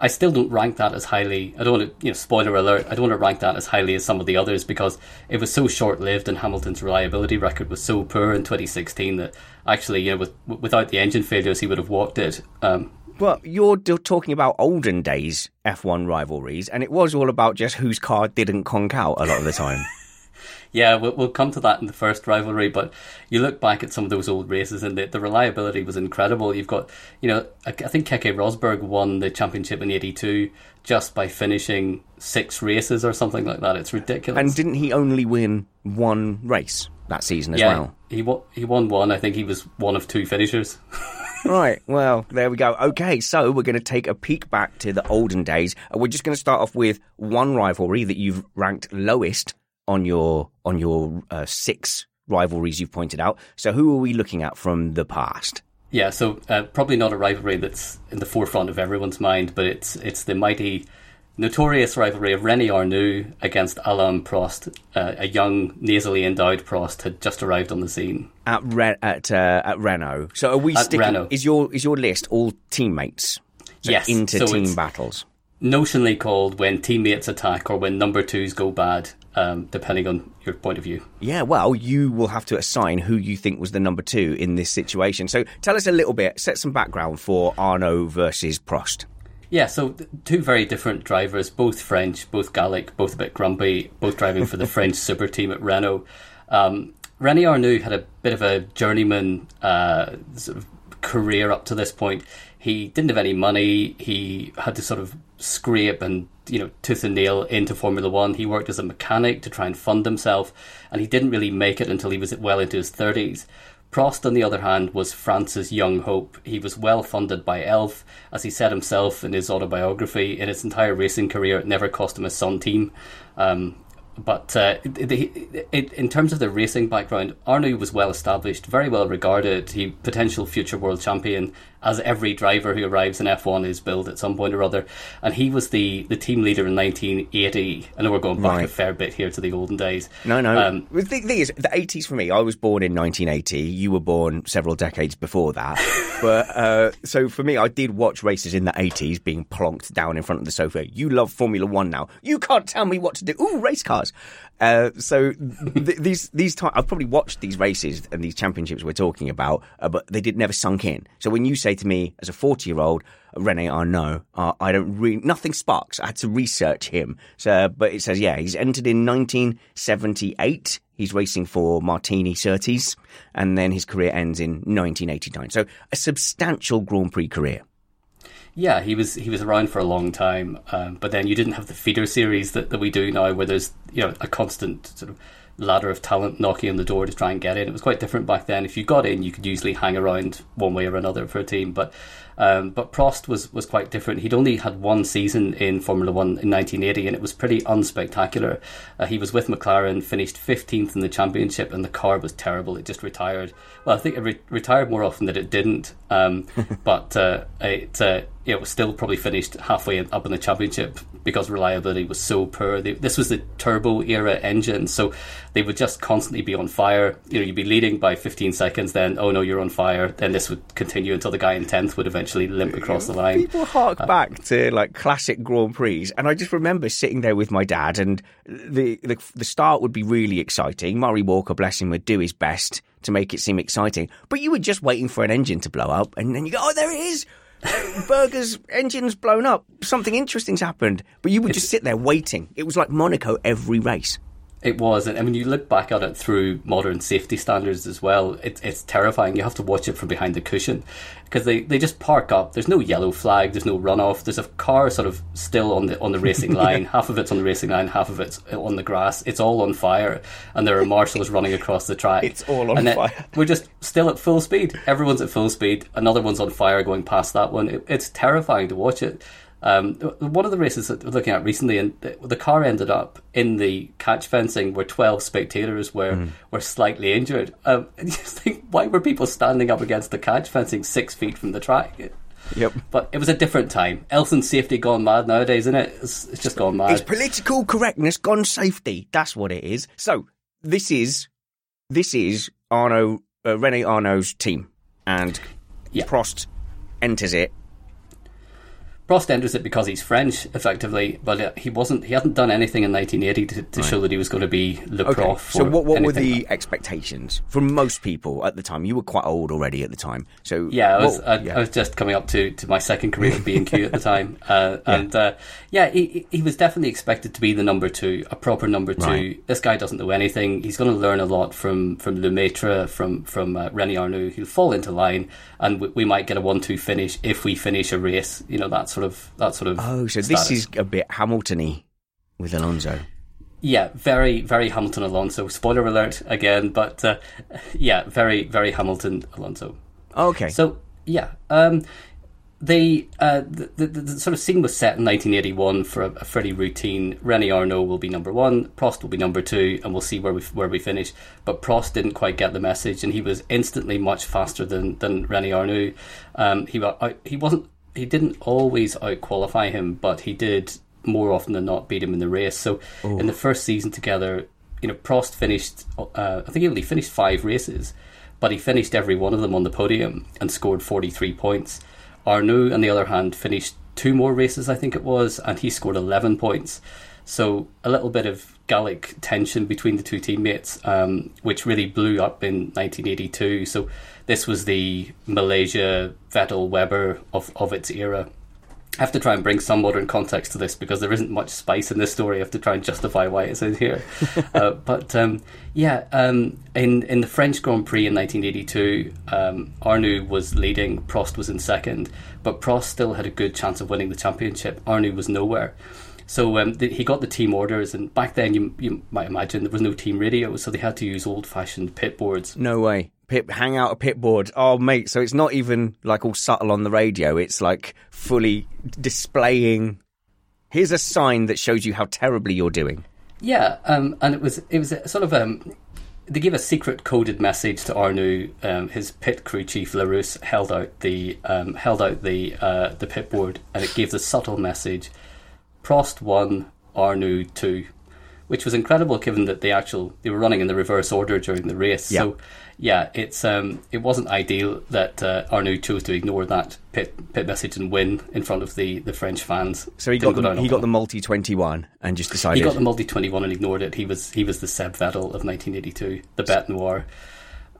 I still don't rank that as highly. I don't want to, you know, spoiler alert. I don't want to rank that as highly as some of the others because it was so short lived, and Hamilton's reliability record was so poor in 2016 that actually, you know, with, without the engine failures, he would have walked it. Um, Well, you're talking about olden days F1 rivalries, and it was all about just whose car didn't conk out a lot of the time. <laughs> Yeah, we'll, we'll come to that in the first rivalry, but you look back at some of those old races and the, the reliability was incredible. You've got, you know, I, I think Keke Rosberg won the championship in 82 just by finishing six races or something like that. It's ridiculous. And didn't he only win one race that season as yeah, well? He, won, he won one. I think he was one of two finishers. <laughs> right. Well, there we go. Okay, so we're going to take a peek back to the olden days. We're just going to start off with one rivalry that you've ranked lowest on your on your uh, six rivalries you've pointed out. So who are we looking at from the past? Yeah, so uh, probably not a rivalry that's in the forefront of everyone's mind, but it's it's the mighty, notorious rivalry of Rene Arnoux against Alain Prost. Uh, a young, nasally endowed Prost had just arrived on the scene. At Re- at uh, at Renault. So are we At sticking? Renault. Is your is your list all teammates? So Yes, Into so team it's- battles. Notionally called when teammates attack or when number twos go bad, um, depending on your point of view. Yeah, well, you will have to assign who you think was the number two in this situation. So tell us a little bit, set some background for Arnoux versus Prost. Yeah, so two very different drivers, both French, both Gallic, both a bit grumpy, both driving for the <laughs> French super team at Renault. Um, Rene Arnoux had a bit of a journeyman uh, sort of career up to this point. He didn't have any money. He had to sort of scrape and you know tooth and nail into Formula One. He worked as a mechanic to try and fund himself, and he didn't really make it until he was well into his thirties. Prost, on the other hand, was France's young hope. He was well funded by Elf, as he said himself in his autobiography. In his entire racing career, it never cost him a team. Um, but uh, it, in terms of the racing background, Arnoux was well established, very well regarded. He potential future world champion, as every driver who arrives in F1 is billed at some point or other. And he was the, the team leader in 1980. I know we're going back Right. a fair bit here to the olden days. No, no. Um, the thing is, the 80s for me, I was born in 1980. You were born several decades before that. <laughs> but uh, so for me, I did watch races in the 80s being plonked down in front of the sofa. You love Formula One now. You can't tell me what to do. Ooh, race cars. Uh, so th- these these times, I've probably watched these races and these championships we're talking about, uh, but they did never sunk in. So when you say to me as a 40 year old, Rene Arnoux, uh, I don't really nothing sparks. I had to research him. So, but it says yeah, he's entered in 1978. He's racing for Martini Surtees, and then his career ends in 1989. So a substantial Grand Prix career. Yeah, he was he was around for a long time, um, but then you didn't have the feeder series that, that we do now, where there's you know a constant sort of ladder of talent knocking on the door to try and get in. It was quite different back then. If you got in, you could usually hang around one way or another for a team. But um, but Prost was was quite different. He'd only had one season in Formula One in 1980, and it was pretty unspectacular. Uh, he was with McLaren, finished 15th in the championship, and the car was terrible. It just retired. Well, I think it re- retired more often than it didn't. Um, <laughs> but uh, it uh, it was still probably finished halfway up in the championship because reliability was so poor. They, this was the turbo era engine, so they would just constantly be on fire. You know, you'd be leading by 15 seconds, then oh no, you're on fire. Then this would continue until the guy in 10th would eventually limp across the line. People hark uh, back to like classic Grand Prix, and I just remember sitting there with my dad, and the, the the start would be really exciting. Murray Walker, bless him, would do his best to make it seem exciting, but you were just waiting for an engine to blow up, and then you go, "Oh, there it is." <laughs> Berger's engine's blown up. Something interesting's happened. But you would just sit there waiting. It was like Monaco every race. It was, and when you look back at it through modern safety standards as well, it, it's terrifying. You have to watch it from behind the cushion because they, they just park up. There's no yellow flag. There's no runoff. There's a car sort of still on the on the racing <laughs> line. Half of it's on the racing line. Half of it's on the grass. It's all on fire, and there are marshals running across the track. It's all on and fire. We're just still at full speed. Everyone's at full speed. Another one's on fire going past that one. It, it's terrifying to watch it. Um, one of the races that we're looking at recently, and the, the car ended up in the catch fencing where 12 spectators were, Hmm. were slightly injured. Um, <laughs> and you just think, why were people standing up against the catch fencing six feet from the track? Yep. But it was a different time. Health and safety gone mad nowadays, isn't it? It's, it's just gone mad. It's political correctness gone safety. That's what it is. So this is this is Arnoux uh, Rene Arnoux's team, and Yeah. Prost enters it. Prost enters it because he's French, effectively, but uh, he wasn't. He hadn't done anything in 1980 to, to right. show that he was going to be Le okay. Prof. So, what, what were the like. expectations from most people at the time? You were quite old already at the time, so yeah, I was. I, yeah. I, was just coming up to, to my second career at B and Q at the <laughs> time, uh, yeah. and uh, yeah, he, he was definitely expected to be the number two, a proper number two. Right. This guy doesn't know anything. He's going to learn a lot from from Lemaitre, from from uh, Rene Arnoux. He'll fall into line, and we, we might get a one-two finish if we finish a race. You know that sort of that sort of. Oh, so status. this is a bit Hamiltony with Alonso. Yeah, very, very Hamilton Alonso. Spoiler alert again, but uh, yeah, very, very Hamilton Alonso. Okay. So yeah, um, the, uh, the, the, the, sort of scene was set in 1981 for a, a fairly routine. Rene Arnoux will be number one, Prost will be number two, and we'll see where we where we finish. But Prost didn't quite get the message, and he was instantly much faster than than Rene Arnoux. Um, he uh, he wasn't he didn't always out qualify him, but he did more often than not beat him in the race. So Ooh. in the first season together, you know, Prost finished. Uh, I think he only finished five races, but he finished every one of them on the podium and scored forty three points. Arnoux, on the other hand, finished two more races, I think it was, and he scored eleven points. So a little bit of Gallic tension between the two teammates, um, which really blew up in 1982. So this was the Malaysia Vettel Webber of, of its era. I have to try and bring some modern context to this because there isn't much spice in this story. I have to try and justify why it's in here. <laughs> uh, but um, yeah, um, in in the French Grand Prix in 1982, um, Arnoux was leading, Prost was in second, but Prost still had a good chance of winning the championship. Arnoux was nowhere. So um, the, he got the team orders, and back then you you might imagine there was no team radio, so they had to use old fashioned pit boards. No way pit, hang out a pit board. Oh, mate, so it's not even like all subtle on the radio. It's like fully displaying. Here's a sign that shows you how terribly you're doing. Yeah, um, and it was it was sort of um, they gave a secret coded message to Arnoux. Um, his pit crew chief Larrousse held out the um, held out the uh, the pit board, and it gave the subtle message: Prost one, Arnoux two, which was incredible given that the actual they were running in the reverse order during the race. So yeah, it's um, it wasn't ideal that uh, Arnoux chose to ignore that pit pit message and win in front of the, the French fans. So he got the, he got the multi twenty one and just decided he got the multi twenty one and ignored it. He was he was the Seb Vettel of nineteen eighty two, the Bet Noir.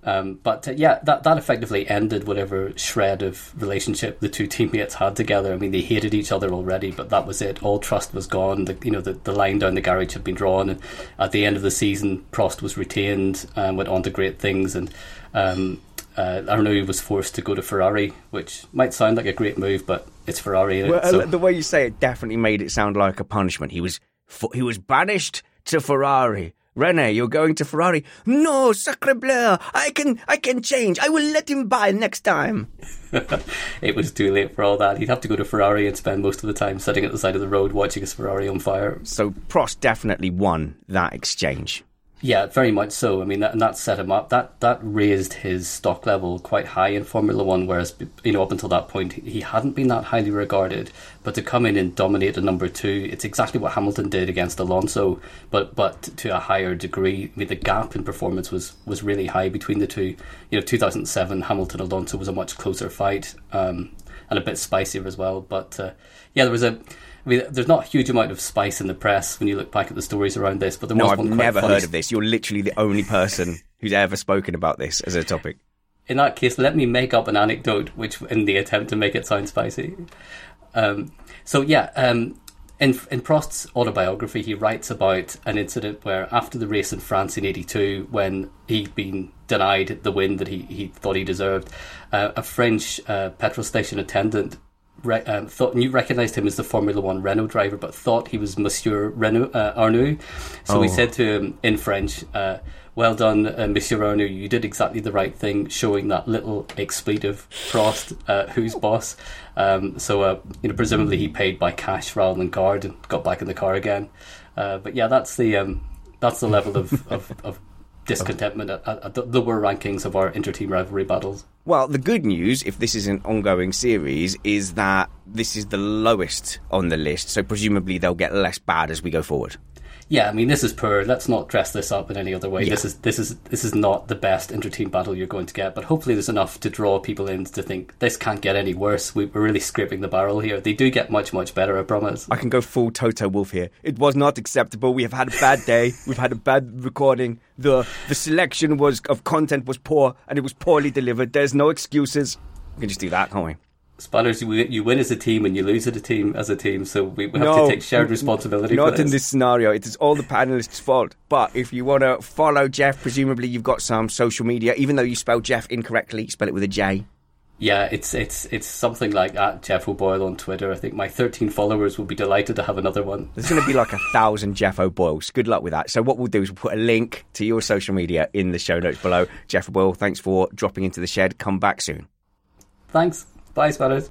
Um, but uh, yeah, that that effectively ended whatever shred of relationship the two teammates had together. I mean, they hated each other already, but that was it. All trust was gone. The, you know, the, the line down the garage had been drawn, and at the end of the season, Prost was retained and went on to great things. And um, uh, Arnoux was forced to go to Ferrari, which might sound like a great move, but it's Ferrari. Well, so. the way you say it definitely made it sound like a punishment. He was he was banished to Ferrari Rene, you're going to Ferrari. No, sacre bleu! I can, I can change. I will let him buy next time. <laughs> it was too late for all that. He'd have to go to Ferrari and spend most of the time sitting at the side of the road watching his Ferrari on fire. So Prost definitely won that exchange. Yeah, very much so. I mean, that, and that set him up. That that raised his stock level quite high in Formula One. Whereas, you know, up until that point, he hadn't been that highly regarded. But to come in and dominate the number two, it's exactly what Hamilton did against Alonso, but but to a higher degree. I mean, the gap in performance was was really high between the two. You know, 2007 Hamilton Alonso was a much closer fight um, and a bit spicier as well. But uh, yeah, there was a I mean, there's not a huge amount of spice in the press when you look back at the stories around this, but there no, was I've one never funny... heard of this. You're literally the only person who's ever spoken about this as a topic. In that case, let me make up an anecdote, which in the attempt to make it sound spicy. Um, so yeah, um, in, in Prost's autobiography, he writes about an incident where after the race in France in '82, when he'd been denied the win that he, he thought he deserved, uh, a French uh, petrol station attendant re- um, thought you recognised him as the Formula One Renault driver, but thought he was Monsieur Renault uh, Arnoux. So oh. he said to him in French, uh, "Well done, uh, Monsieur Arnoux. You did exactly the right thing, showing that little expletive Prost, uh, who's boss." Um, so uh, you know, presumably he paid by cash rather than card and got back in the car again. Uh, but yeah, that's the um, that's the level of, of, of discontentment at, at, the lower rankings of our inter-team rivalry battles. Well, the good news, if this is an ongoing series, is that this is the lowest on the list, so presumably they'll get less bad as we go forward. Yeah, I mean this is poor. Let's not dress this up in any other way. Yeah. This is this is this is not the best inter-team battle you're going to get. But hopefully there's enough to draw people in to think this can't get any worse. We, we're really scraping the barrel here. They do get much much better. I promise. I can go full Toto Wolff here. It was not acceptable. We have had a bad day. <laughs> We've had a bad recording. The the selection was of content was poor and it was poorly delivered. There's no excuses. We can just do that, can't we? Spanners, you, win- you win as a team and you lose as a team as a team. So we, we have No, to take shared responsibility. Not in this. scenario. It is all the panelists' fault. But if you want to follow Jeff, presumably you've got some social media. Even though you spell Jeff incorrectly, spell it with a J. Yeah, it's it's it's something like at Jeff O'Boyle on Twitter. I think my 13 followers will be delighted to have another one. There's going to be like a <laughs> thousand Jeff O'Boyles. Good luck with that. So what we'll do is we'll put a link to your social media in the show notes below. Jeff O'Boyle, thanks for dropping into the shed. Come back soon. Thanks. Bye, Spanners.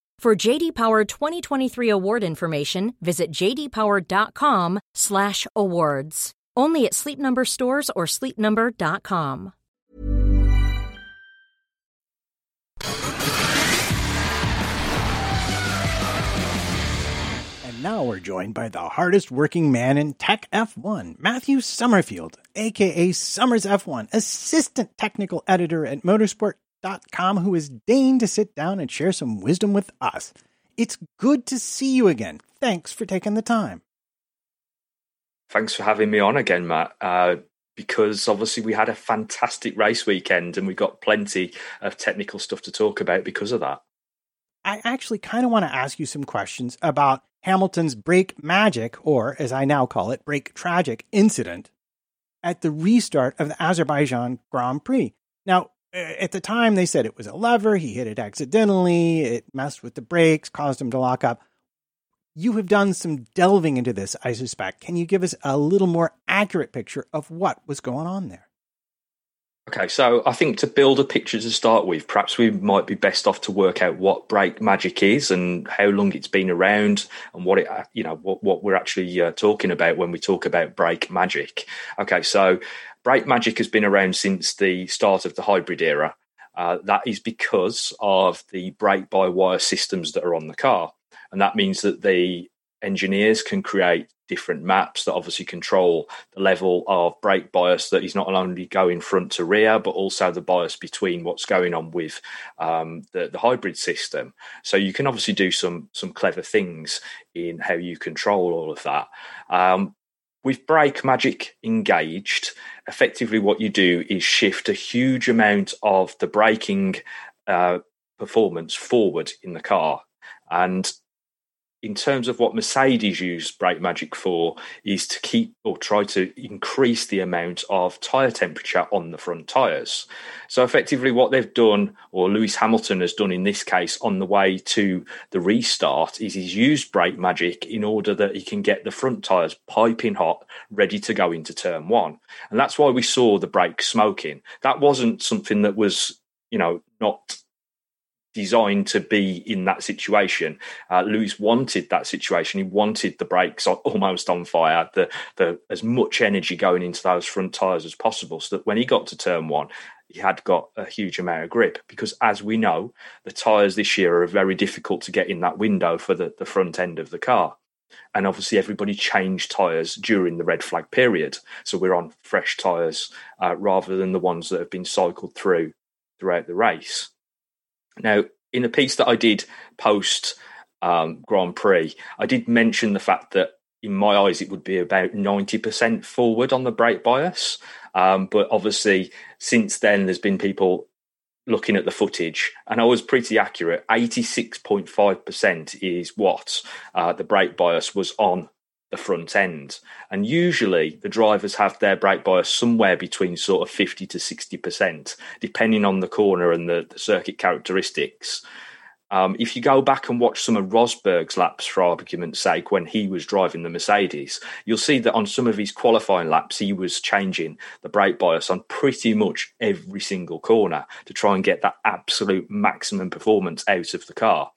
For JD Power 2023 award information, visit jdpower.com/awards. Only at Sleep Number stores or sleepnumber.com. And now we're joined by the hardest working man in Tech F1, Matthew Somerfield, aka Somers F1, assistant technical editor at motorsport.com, who has deigned to sit down and share some wisdom with us. It's good to see you again. Thanks for taking the time. Thanks for having me on again, Matt. Uh, because obviously we had a fantastic race weekend and we got plenty of technical stuff to talk about because of that. I actually kind of want to ask you some questions about Hamilton's brake magic, or as I now call it, brake tragic incident at the restart of the Azerbaijan Grand Prix. Now, at the time, they said it was a lever, he hit it accidentally, it messed with the brakes, caused him to lock up. You have done some delving into this, I suspect. Can you give us a little more accurate picture of what was going on there? Okay, so I think to build a picture to start with, perhaps we might be best off to work out what brake magic is and how long it's been around and what it, uh, you know, what, what we're actually uh, talking about when we talk about brake magic. Okay, so brake magic has been around since the start of the hybrid era. Uh, that is because of the brake by wire systems that are on the car. And that means that the engineers can create different maps that obviously control the level of brake bias that is not only going front to rear, but also the bias between what's going on with um, the, the hybrid system. So you can obviously do some some clever things in how you control all of that. Um, with brake magic engaged, effectively what you do is shift a huge amount of the braking uh, performance forward in the car. And in terms of what Mercedes use brake magic for is to keep or try to increase the amount of tire temperature on the front tires. So effectively what they've done or Lewis Hamilton has done in this case on the way to the restart is he's used brake magic in order that he can get the front tires piping hot ready to go into turn 1. And that's why we saw the brake smoking. That wasn't something that was, you know, not designed to be in that situation. Uh, Lewis wanted that situation. He wanted the brakes almost on fire, the, the as much energy going into those front tyres as possible, so that when he got to turn one, he had got a huge amount of grip. Because as we know, the tyres this year are very difficult to get in that window for the, the front end of the car. And obviously, everybody changed tyres during the red flag period. So we're on fresh tyres uh, rather than the ones that have been cycled through throughout the race. Now, in a piece that I did post um, Grand Prix, I did mention the fact that in my eyes, it would be about 90% forward on the brake bias. Um, but obviously, since then, there's been people looking at the footage, and I was pretty accurate. 86.5% is what uh, the brake bias was on the front end. And usually the drivers have their brake bias somewhere between sort of 50 to 60%, depending on the corner and the, the circuit characteristics. Um, if you go back and watch some of Rosberg's laps, for argument's sake, when he was driving the Mercedes, you'll see that on some of his qualifying laps, he was changing the brake bias on pretty much every single corner to try and get that absolute maximum performance out of the car.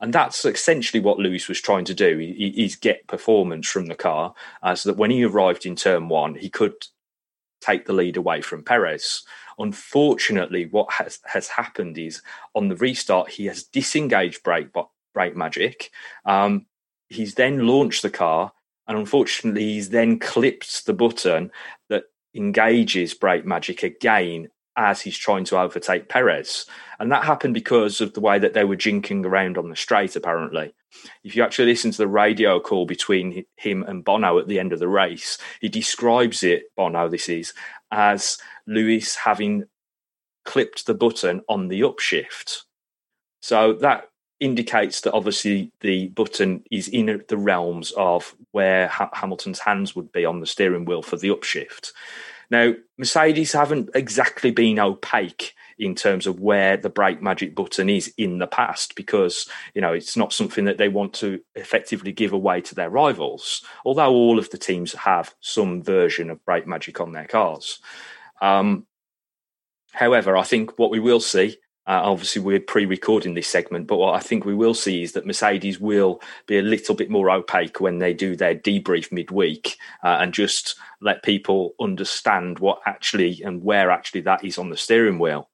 And that's essentially what Lewis was trying to do. He, he's get performance from the car uh, so that when he arrived in turn one, he could take the lead away from Perez. Unfortunately, what has, has happened is on the restart, he has disengaged brake, brake magic. Um, he's then launched the car, and unfortunately, he's then clipped the button that engages brake magic again as he's trying to overtake Perez. And that happened because of the way that they were jinking around on the straight, apparently. If you actually listen to the radio call between him and Bono at the end of the race, he describes it, Bono, this is, as Lewis having clipped the button on the upshift. So that indicates that obviously the button is in the realms of where ha- Hamilton's hands would be on the steering wheel for the upshift. Now, Mercedes haven't exactly been opaque in terms of where the brake magic button is in the past because you know it's not something that they want to effectively give away to their rivals although all of the teams have some version of brake magic on their cars. Um, however i think what we will see uh, obviously, we're pre-recording this segment, but what I think we will see is that Mercedes will be a little bit more opaque when they do their debrief midweek uh, and just let people understand what actually and where actually that is on the steering wheel.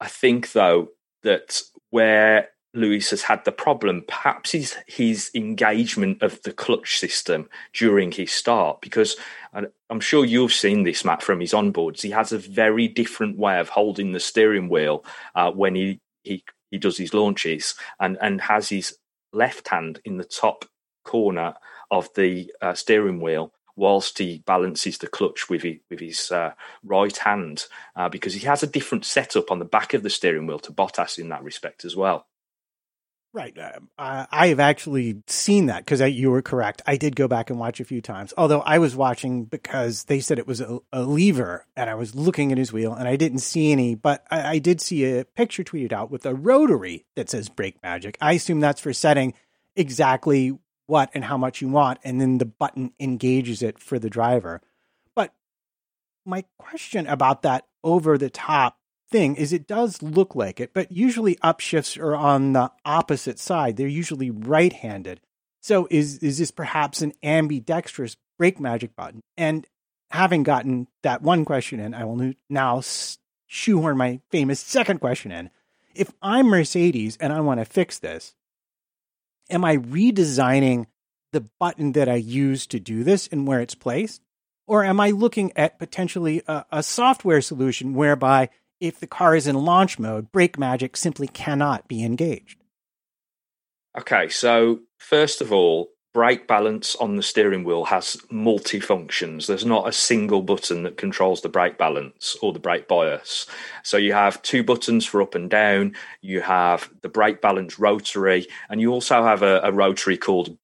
I think, though, that where Lewis has had the problem. Perhaps his his engagement of the clutch system during his start, because I'm sure you've seen this, Matt, from his onboards. He has a very different way of holding the steering wheel uh, when he, he he does his launches, and and has his left hand in the top corner of the uh, steering wheel whilst he balances the clutch with his, with his uh, right hand, uh, because he has a different setup on the back of the steering wheel to Bottas in that respect as well. Right. Uh, I have actually seen that because you were correct. I did go back and watch a few times, although I was watching because they said it was a, a lever and I was looking at his wheel and I didn't see any, but I, I, did see a picture tweeted out with a rotary that says brake magic. I assume that's for setting exactly what and how much you want, and then the button engages it for the driver. But my question about that over the top thing is it does look like it, but usually upshifts are on the opposite side. They're usually right-handed. So is is this perhaps an ambidextrous brake magic button? And having gotten that one question in, I will now shoehorn my famous second question in. If I'm Mercedes and I want to fix this, am I redesigning the button that I use to do this and where it's placed? Or am I looking at potentially a, a software solution whereby if the car is in launch mode, brake magic simply cannot be engaged. Okay, so first of all, brake balance on the steering wheel has multi functions. There's not a single button that controls the brake balance or the brake bias. So you have two buttons for up and down, you have the brake balance rotary, and you also have a, a rotary called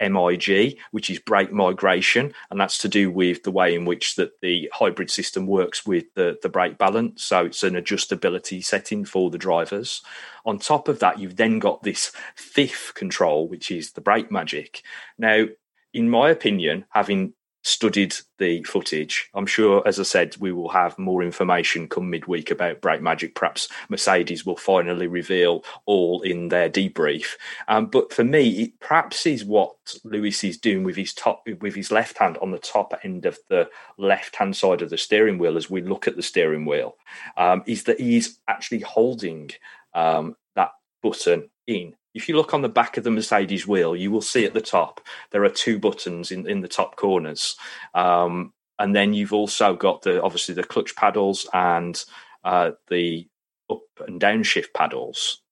BMIG, which is brake migration, and that's to do with the way in which that the hybrid system works with the, the brake balance. So it's an adjustability setting for the drivers. On top of that, you've then got this fifth control, which is the brake magic. Now, in my opinion, having studied the footage. I'm sure, as I said, we will have more information come midweek about Brake Magic. Perhaps Mercedes will finally reveal all in their debrief. Um, but for me, it perhaps is what Lewis is doing with his top, with his left hand on the top end of the left hand side of the steering wheel. As we look at the steering wheel, um, is that he's actually holding um, that button in if you look on the back of the Mercedes wheel, you will see at the top there are two buttons in, in the top corners. Um, and then you've also got the obviously the clutch paddles and uh, the up and down shift paddles.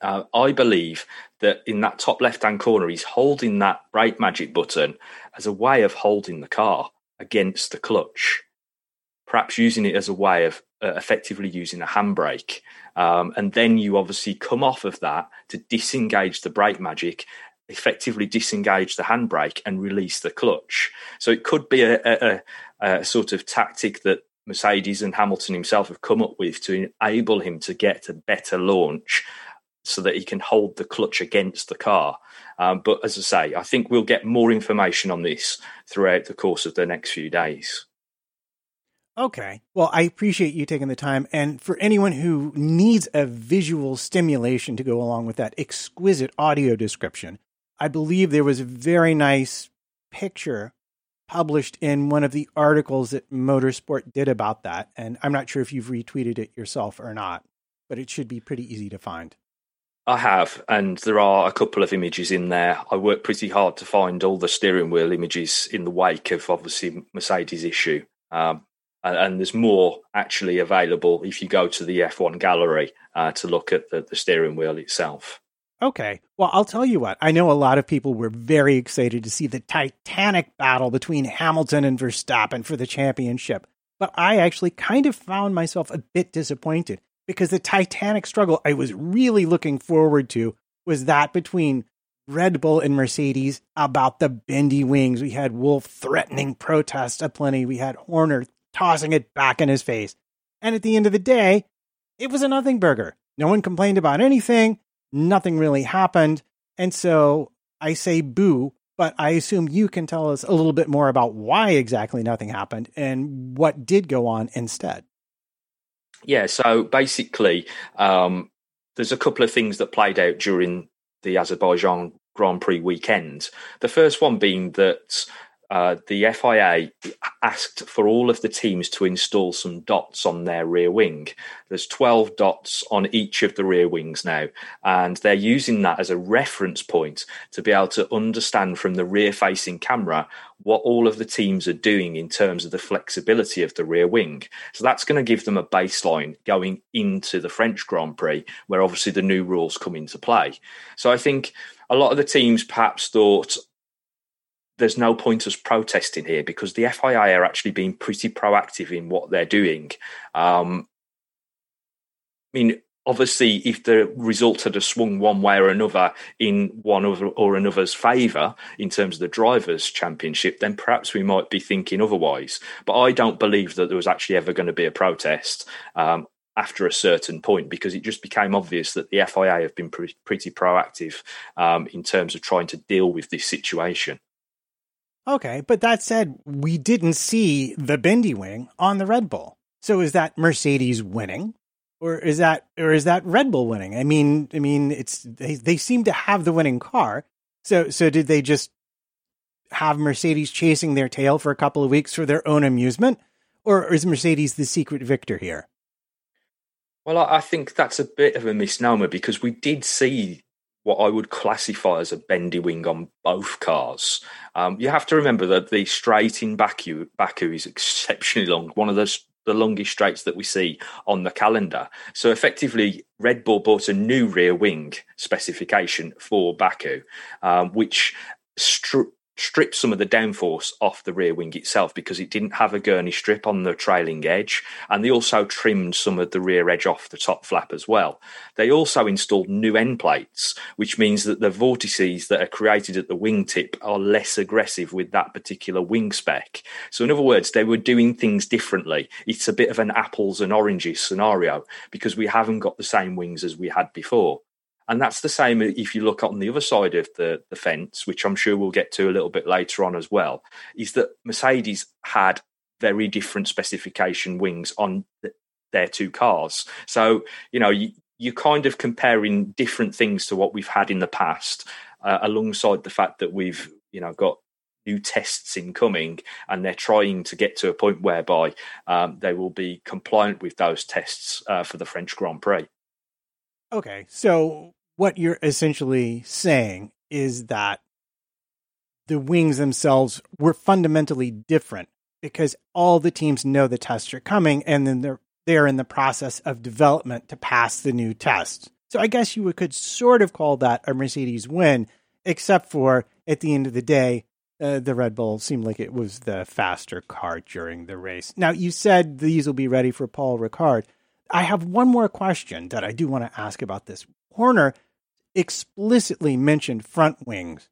Uh, I believe that in that top left hand corner, he's holding that brake magic button as a way of holding the car against the clutch, perhaps using it as a way of uh, effectively using a handbrake. Um, and then you obviously come off of that to disengage the brake magic, effectively disengage the handbrake and release the clutch. So it could be a, a, a sort of tactic that Mercedes and Hamilton himself have come up with to enable him to get a better launch so that he can hold the clutch against the car. Um, but as I say, I think we'll get more information on this throughout the course of the next few days. Okay. Well, I appreciate you taking the time. And for anyone who needs a visual stimulation to go along with that exquisite audio description, I believe there was a very nice picture published in one of the articles that Motorsport did about that. And I'm not sure if you've retweeted it yourself or not, but it should be pretty easy to find. I have, and there are a couple of images in there. I worked pretty hard to find all the steering wheel images in the wake of obviously Mercedes issue. Um, and, and, there's more actually available if you go to the F1 gallery uh, to look at the, the steering wheel itself. Okay. Well, I'll tell you what. I know a lot of people were very excited to see the titanic battle between Hamilton and Verstappen for the championship. But I actually kind of found myself a bit disappointed because the titanic struggle I was really looking forward to was that between Red Bull and Mercedes about the bendy wings. We had Wolff threatening protests aplenty. We had Horner tossing it back in his face. And at the end of the day, it was a nothing burger. No one complained about anything. Nothing really happened. And so I say boo, but I assume you can tell us a little bit more about why exactly nothing happened and what did go on instead. Yeah, so basically, um, there's a couple of things that played out during the Azerbaijan Grand Prix weekend. The first one being that uh, the FIA asked for all of the teams to install some dots on their rear wing. There's 12 dots on each of the rear wings now, and they're using that as a reference point to be able to understand from the rear facing camera what all of the teams are doing in terms of the flexibility of the rear wing. So that's going to give them a baseline going into the French Grand Prix, where obviously the new rules come into play. So I think a lot of the teams perhaps thought, there's no point us protesting here because the FIA are actually being pretty proactive in what they're doing. Um, I mean, obviously, if the result had swung one way or another in one or another's favour in terms of the drivers' championship, then perhaps we might be thinking otherwise. But I don't believe that there was actually ever going to be a protest. Um, after a certain point, because it just became obvious that the FIA have been pre- pretty proactive um, in terms of trying to deal with this situation. Okay, but that said, we didn't see the bendy wing on the Red Bull. So is that Mercedes winning? Or is that or is that Red Bull winning? I mean, I mean, it's they, they seem to have the winning car. So so did they just have Mercedes chasing their tail for a couple of weeks for their own amusement? Or is Mercedes the secret victor here? Well, I think that's a bit of a misnomer because we did see what I would classify as a bendy wing on both cars. Um, you have to remember that the straight in Baku, Baku is <laughs> exceptionally long, one of the, longest straights that we see on the calendar. So effectively, Red Bull bought a new rear wing specification for Baku, um, which stripped some of the downforce off the rear wing itself because it didn't have a gurney strip on the trailing edge. And they also trimmed some of the rear edge off the top flap as well. They also installed new end plates, which means that the vortices that are created at the wingtip are less aggressive with that particular wing spec. So, in other words, they were doing things differently. It's a bit of an apples and oranges scenario because we haven't got the same wings as we had before. And that's the same if you look on the other side of the, the fence, which I'm sure we'll get to a little bit later on as well, is that Mercedes had very different specification wings on the, their two cars. So, you know, you, you're kind of comparing different things to what we've had in the past, uh, alongside the fact that we've, you know, got new tests incoming and they're trying to get to a point whereby um, they will be compliant with those tests uh, for the French Grand Prix. Okay, so what you're essentially saying is that the wings themselves were fundamentally different because all the teams know the tests are coming and then they're they're in the process of development to pass the new test. So I guess you could sort of call that a Mercedes win, except for at the end of the day, uh, the Red Bull seemed like it was the faster car during the race. Now, you said these will be ready for Paul Ricard. I have one more question that I do want to ask about this. Horner explicitly mentioned front wings.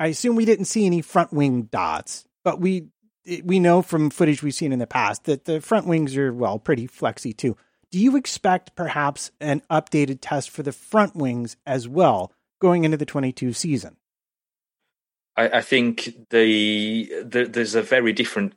I assume we didn't see any front wing dots, but we we know from footage we've seen in the past that the front wings are well pretty flexy too. Do you expect perhaps an updated test for the front wings as well going into the 22 season? I, I think the, the, there's a very different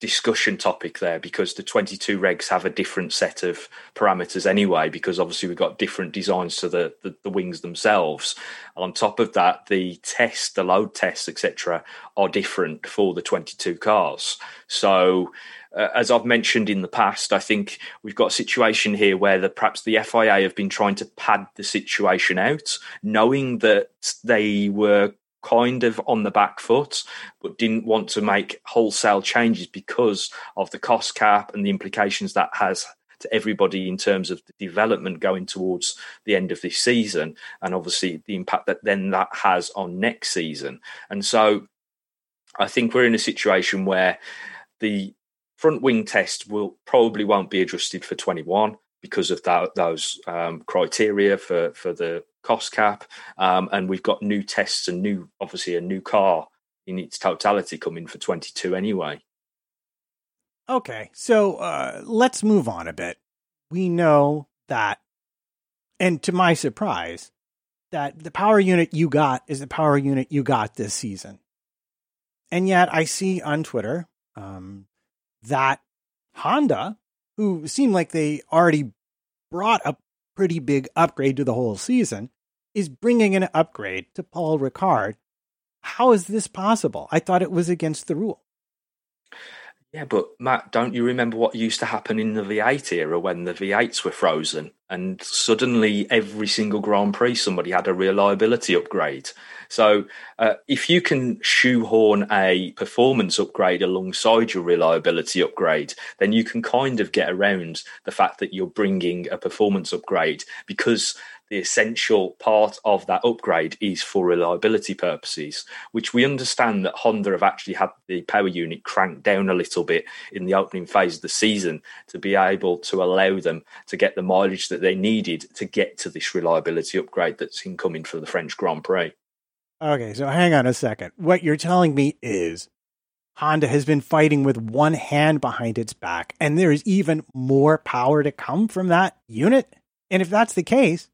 discussion topic there because the 22 regs have a different set of parameters anyway because obviously we've got different designs to the, the, the wings themselves. On top of that the test the load tests etc are different for the 22 cars. So uh, as I've mentioned in the past, I think we've got a situation here where the, perhaps the FIA have been trying to pad the situation out, knowing that they were kind of on the back foot, but didn't want to make wholesale changes because of the cost cap and the implications that has to everybody in terms of the development going towards the end of this season, and obviously the impact that then that has on next season. And so, I think we're in a situation where the front wing test will probably won't be adjusted for 21 because of that, those um, criteria for for the cost cap, um, and we've got new tests and new, obviously, a new car in its totality coming for 22 anyway. Okay, so uh, let's move on a bit. We know that, and to my surprise, that the power unit you got is the power unit you got this season. And yet I see on Twitter um, that Honda, who seemed like they already brought a pretty big upgrade to the whole season, is bringing an upgrade to Paul Ricard. How is this possible? I thought it was against the rule. Yeah, but Matt, don't you remember what used to happen in the V8 era when the V8s were frozen and suddenly every single Grand Prix somebody had a reliability upgrade? So uh, if you can shoehorn a performance upgrade alongside your reliability upgrade, then you can kind of get around the fact that you're bringing a performance upgrade because the essential part of that upgrade is for reliability purposes, which we understand that Honda have actually had the power unit cranked down a little bit in the opening phase of the season to be able to allow them to get the mileage that they needed to get to this reliability upgrade that's incoming for the French Grand Prix. Okay, so hang on a second. What you're telling me is Honda has been fighting with one hand behind its back, and there is even more power to come from that unit? And if that's the case,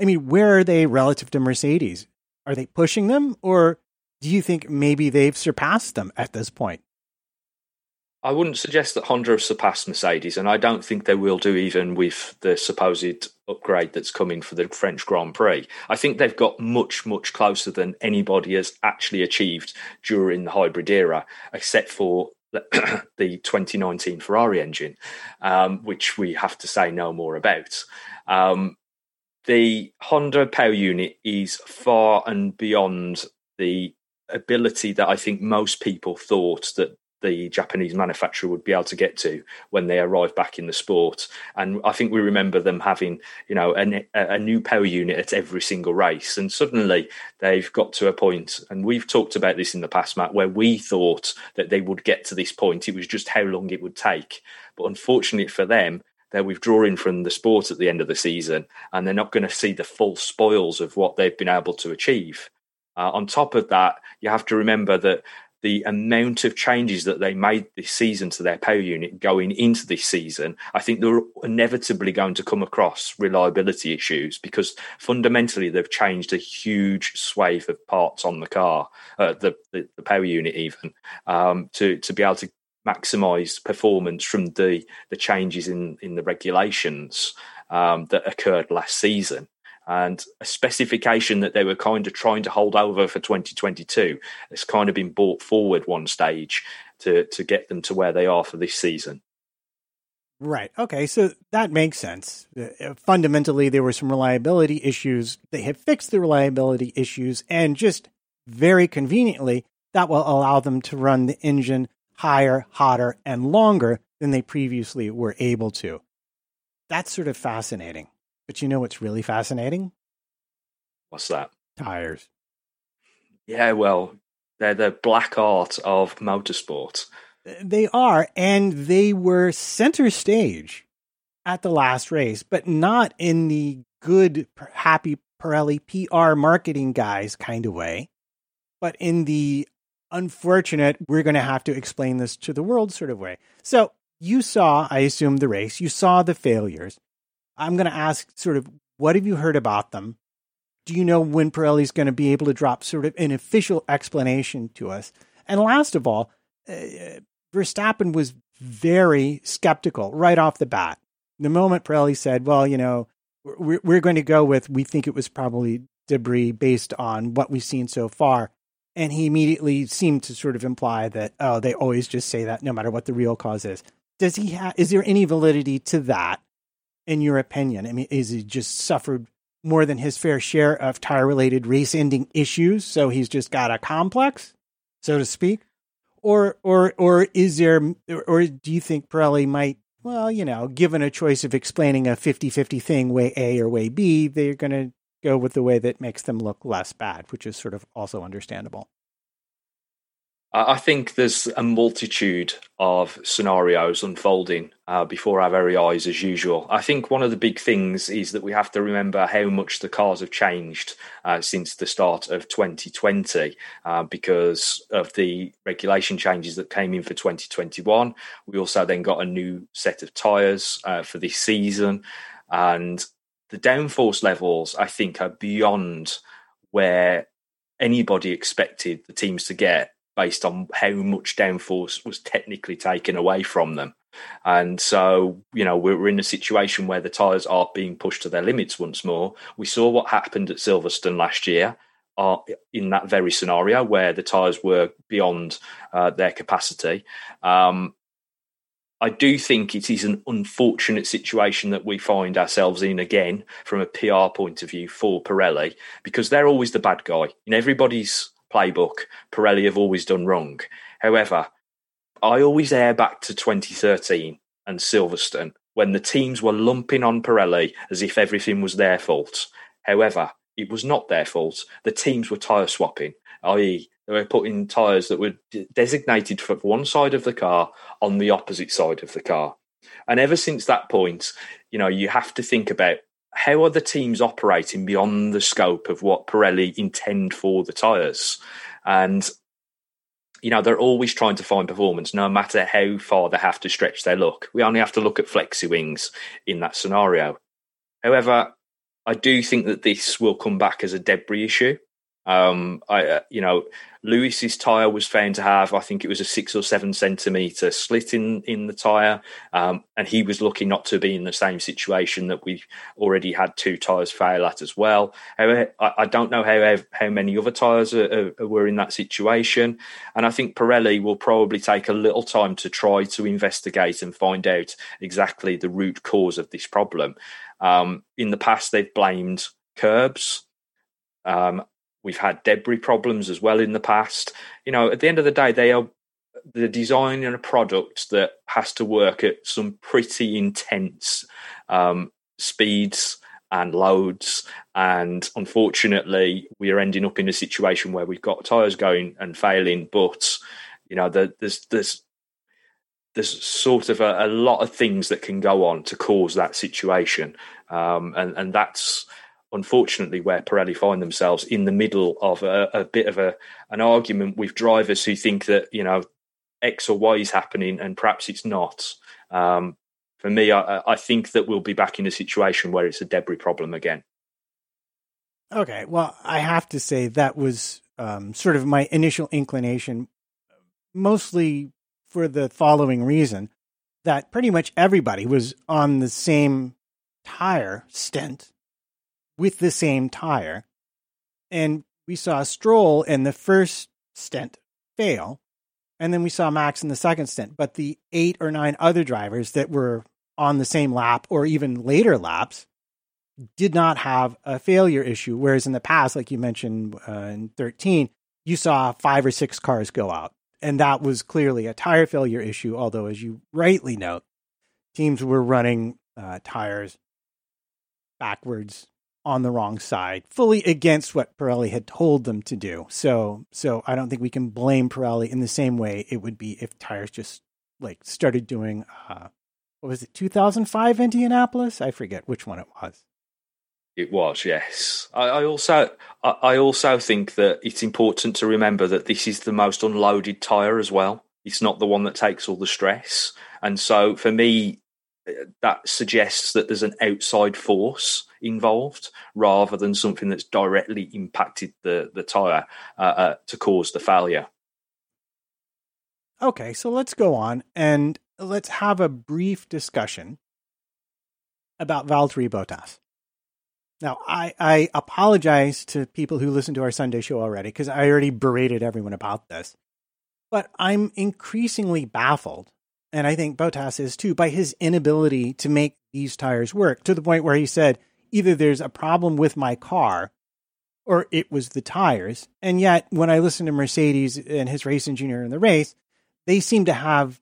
I mean, where are they relative to Mercedes? Are they pushing them, or do you think maybe they've surpassed them at this point? I wouldn't suggest that Honda have surpassed Mercedes, and I don't think they will do even with the supposed upgrade that's coming for the French Grand Prix. I think they've got much, much closer than anybody has actually achieved during the hybrid era, except for <coughs> the 2019 Ferrari engine, um, which we have to say no more about. Um, the Honda power unit is far and beyond the ability that I think most people thought that the Japanese manufacturer would be able to get to when they arrived back in the sport. And I think we remember them having, you know, a, new power unit at every single race. And suddenly they've got to a point, and we've talked about this in the past, Matt, where we thought that they would get to this point. It was just how long it would take. But unfortunately for them, they're withdrawing from the sport at the end of the season and they're not going to see the full spoils of what they've been able to achieve. Uh, on top of that, you have to remember that the amount of changes that they made this season to their power unit going into this season, I think they're inevitably going to come across reliability issues because fundamentally they've changed a huge swathe of parts on the car, uh, the, the, the power unit even, um, to to be able to maximize performance from the the changes in in the regulations um, that occurred last season and a specification that they were kind of trying to hold over for 2022 has kind of been brought forward one stage to to get them to where they are for this season. Right. Okay. So that makes sense. Uh, fundamentally, there were some reliability issues. They have fixed the reliability issues, and just very conveniently, that will allow them to run the engine higher, hotter, and longer than they previously were able to. That's sort of fascinating. But you know what's really fascinating? What's that? Tires. Yeah, well, they're the black art of motorsport. They are, and they were center stage at the last race, but not in the good, happy Pirelli PR marketing guys kind of way, but in the unfortunate, we're going to have to explain this to the world sort of way. So you saw, I assume, the race, you saw the failures. I'm going to ask sort of what have you heard about them? Do you know when Pirelli's going to be able to drop sort of an official explanation to us? And last of all, uh, Verstappen was very skeptical right off the bat. The moment Pirelli said, well, you know, we're, we're going to go with, we think it was probably debris based on what we've seen so far. And he immediately seemed to sort of imply that, oh, they always just say that no matter what the real cause is. Does he have, is there any validity to that? in your opinion? I mean, is he just suffered more than his fair share of tire related race ending issues? So he's just got a complex, so to speak? Or, or, or is there, or do you think Pirelli might, well, you know, given a choice of explaining a 50 50 thing, way A or way B, they're going to go with the way that makes them look less bad, which is sort of also understandable? I think there's a multitude of scenarios unfolding uh, before our very eyes, as usual. I think one of the big things is that we have to remember how much the cars have changed uh, since the start of 2020 uh, because of the regulation changes that came in for 2021. We also then got a new set of tyres uh, for this season. And the downforce levels, I think, are beyond where anybody expected the teams to get based on how much downforce was technically taken away from them. And so, you know, we're in a situation where the tyres are being pushed to their limits once more. We saw what happened at Silverstone last year. Uh, in that very scenario where the tyres were beyond uh, their capacity. Um, I do think it is an unfortunate situation that we find ourselves in again from a PR point of view for Pirelli because they're always the bad guy. In everybody's playbook Pirelli have always done wrong. However, I always air back to 2013 and Silverstone when the teams were lumping on Pirelli as if everything was their fault. However, it was not their fault. The teams were tyre swapping, i.e., they were putting tyres that were designated for one side of the car on the opposite side of the car. And ever since that point, you know, you have to think about how are the teams operating beyond the scope of what Pirelli intend for the tyres? And you know, they're always trying to find performance, no matter how far they have to stretch their look. We only have to look at flexi wings in that scenario. However, I do think that this will come back as a debris issue. Um, I, uh, you know, Lewis's tire was found to have, I think it was a six or seven centimeter slit in in the tire, um, and he was lucky not to be in the same situation that we already had two tires fail at as well. However, I, I don't know how how many other tires are, are, were in that situation, and I think Pirelli will probably take a little time to try to investigate and find out exactly the root cause of this problem. Um, in the past, they've blamed curbs. Um, We've had debris problems as well in the past. You know, at the end of the day, they are the design and a product that has to work at some pretty intense um, speeds and loads. And unfortunately, we are ending up in a situation where we've got tires going and failing. But you know, the, there's there's there's sort of a, a, lot of things that can go on to cause that situation, um, and and that's unfortunately where Pirelli find themselves in the middle of a, a, bit of a an argument with drivers who think that you know X or Y is happening and perhaps it's not. Um, for me, I, I think that we'll be back in a situation where it's a debris problem again. Okay, well, I have to say that was um, sort of my initial inclination, mostly for the following reason that pretty much everybody was on the same tire stint with the same tire. And we saw Stroll in the first stint fail. And then we saw Max in the second stint. But the eight or nine other drivers that were on the same lap or even later laps did not have a failure issue. Whereas in the past, like you mentioned uh, in 13, you saw five or six cars go out and that was clearly a tire failure issue. Although, as you rightly note, teams were running uh, tires backwards on the wrong side, fully against what Pirelli had told them to do. So, so I don't think we can blame Pirelli in the same way it would be if tires just like started doing. Uh, what was it? 2005 Indianapolis? I forget which one it was. It was, yes. I, I also, I, I also think that it's important to remember that this is the most unloaded tire as well. It's not the one that takes all the stress, and so for me, that suggests that there's an outside force involved rather than something that's directly impacted the the tire uh, uh, to cause the failure. Okay, so let's go on and let's have a brief discussion about Valtteri Bottas. Now, I, I apologize to people who listen to our Sunday show already because I already berated everyone about this. But I'm increasingly baffled, and I think Bottas is too, by his inability to make these tires work to the point where he said, either there's a problem with my car or it was the tires. And yet, when I listen to Mercedes and his race engineer in the race, they seem to have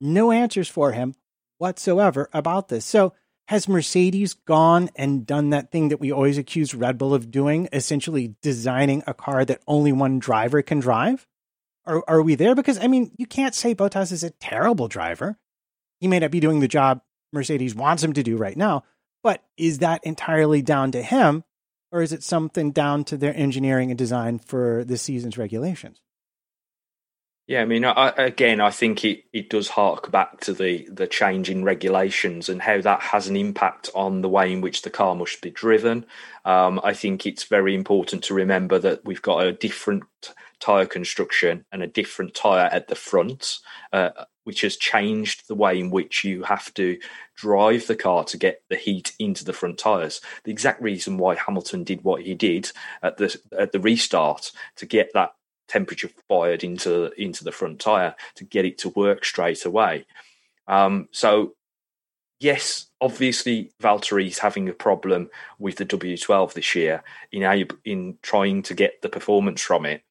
no answers for him whatsoever about this. So, has Mercedes gone and done that thing that we always accuse Red Bull of doing, essentially designing a car that only one driver can drive? Are, are we there? Because, I mean, you can't say Bottas is a terrible driver. He may not be doing the job Mercedes wants him to do right now, but is that entirely down to him, or is it something down to their engineering and design for this season's regulations? Yeah, I mean, I, again, I think it, it does hark back to the, the change in regulations and how that has an impact on the way in which the car must be driven. Um, I think it's very important to remember that we've got a different tyre construction and a different tyre at the front, uh, which has changed the way in which you have to drive the car to get the heat into the front tyres. The exact reason why Hamilton did what he did at the at the restart to get that temperature fired into into the front tire to get it to work straight away. Um, so yes, obviously Valtteri's having a problem with the W12 this year in in trying to get the performance from it.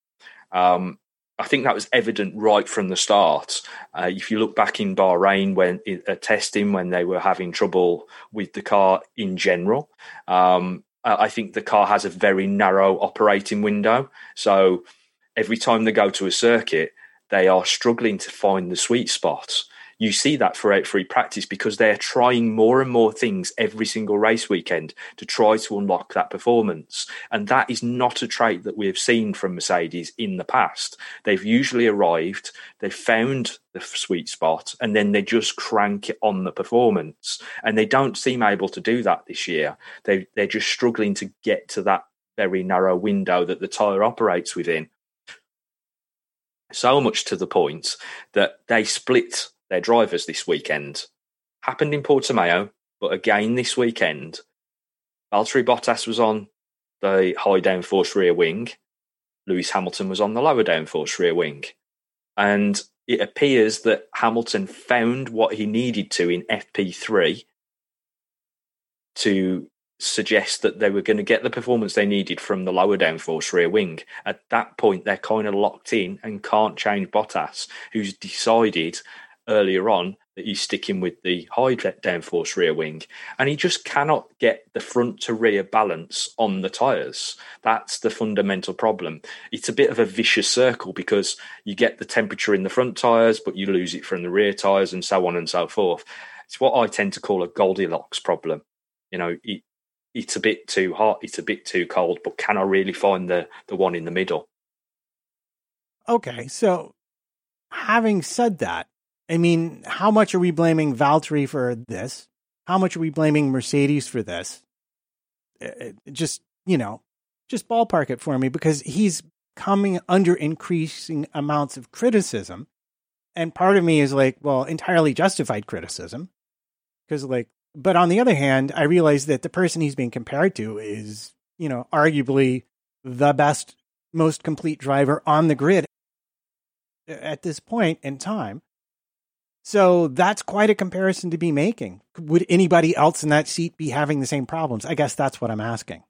Um, I think that was evident right from the start. Uh, if you look back in Bahrain when uh, testing when they were having trouble with the car in general, um, I think the car has a very narrow operating window. So every time they go to a circuit, they are struggling to find the sweet spots. You see that throughout free practice because they're trying more and more things every single race weekend to try to unlock that performance. And that is not a trait that we have seen from Mercedes in the past. They've usually arrived, they've found the sweet spot, and then they just crank it on the performance. And they don't seem able to do that this year. They, they're just struggling to get to that very narrow window that the tyre operates within. So much to the point that they split their drivers this weekend. Happened in Portimao, but again this weekend, Valtteri Bottas was on the high downforce rear wing. Lewis Hamilton was on the lower downforce rear wing. And it appears that Hamilton found what he needed to in FP3 to suggest that they were going to get the performance they needed from the lower downforce rear wing. At that point, they're kind of locked in and can't change Bottas, who's decided earlier on that he's sticking with the high downforce rear wing, and he just cannot get the front to rear balance on the tyres. That's the fundamental problem. It's a bit of a vicious circle because you get the temperature in the front tyres, but you lose it from the rear tyres, and so on and so forth. It's what I tend to call a Goldilocks problem. You know, it, it's a bit too hot, it's a bit too cold, but can I really find the the one in the middle? Okay, so having said that, I mean, how much are we blaming Valtteri for this? How much are we blaming Mercedes for this? Uh, uh, just, you know, just ballpark it for me because he's coming under increasing amounts of criticism. And part of me is like, well, entirely justified criticism. Because, like, but on the other hand, I realize that the person he's being compared to is, you know, arguably the best, most complete driver on the grid at this point in time. So that's quite a comparison to be making. Would anybody else in that seat be having the same problems? I guess that's what I'm asking.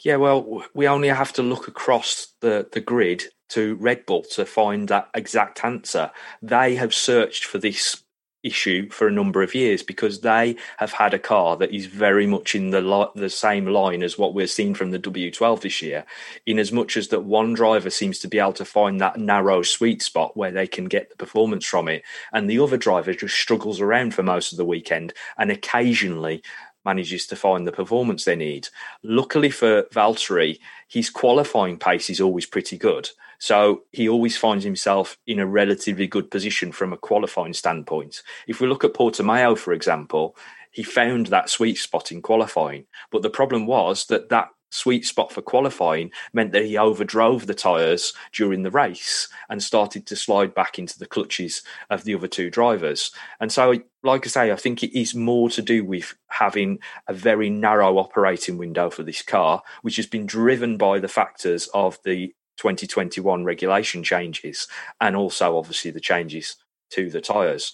Yeah, well, we only have to look across the, the grid to Red Bull to find that exact answer. They have searched for this issue for a number of years because they have had a car that is very much in the li- the same line as what we're seeing from the W12 this year in as much as that one driver seems to be able to find that narrow sweet spot where they can get the performance from it. And the other driver just struggles around for most of the weekend and occasionally manages to find the performance they need. Luckily for Valtteri his qualifying pace is always pretty good so he always finds himself in a relatively good position from a qualifying standpoint. If we look at Portimao, for example, he found that sweet spot in qualifying. But the problem was that that sweet spot for qualifying meant that he overdrove the tyres during the race and started to slide back into the clutches of the other two drivers. And so, like I say, I think it is more to do with having a very narrow operating window for this car, which has been driven by the factors of the 2021 regulation changes and also obviously the changes to the tyres.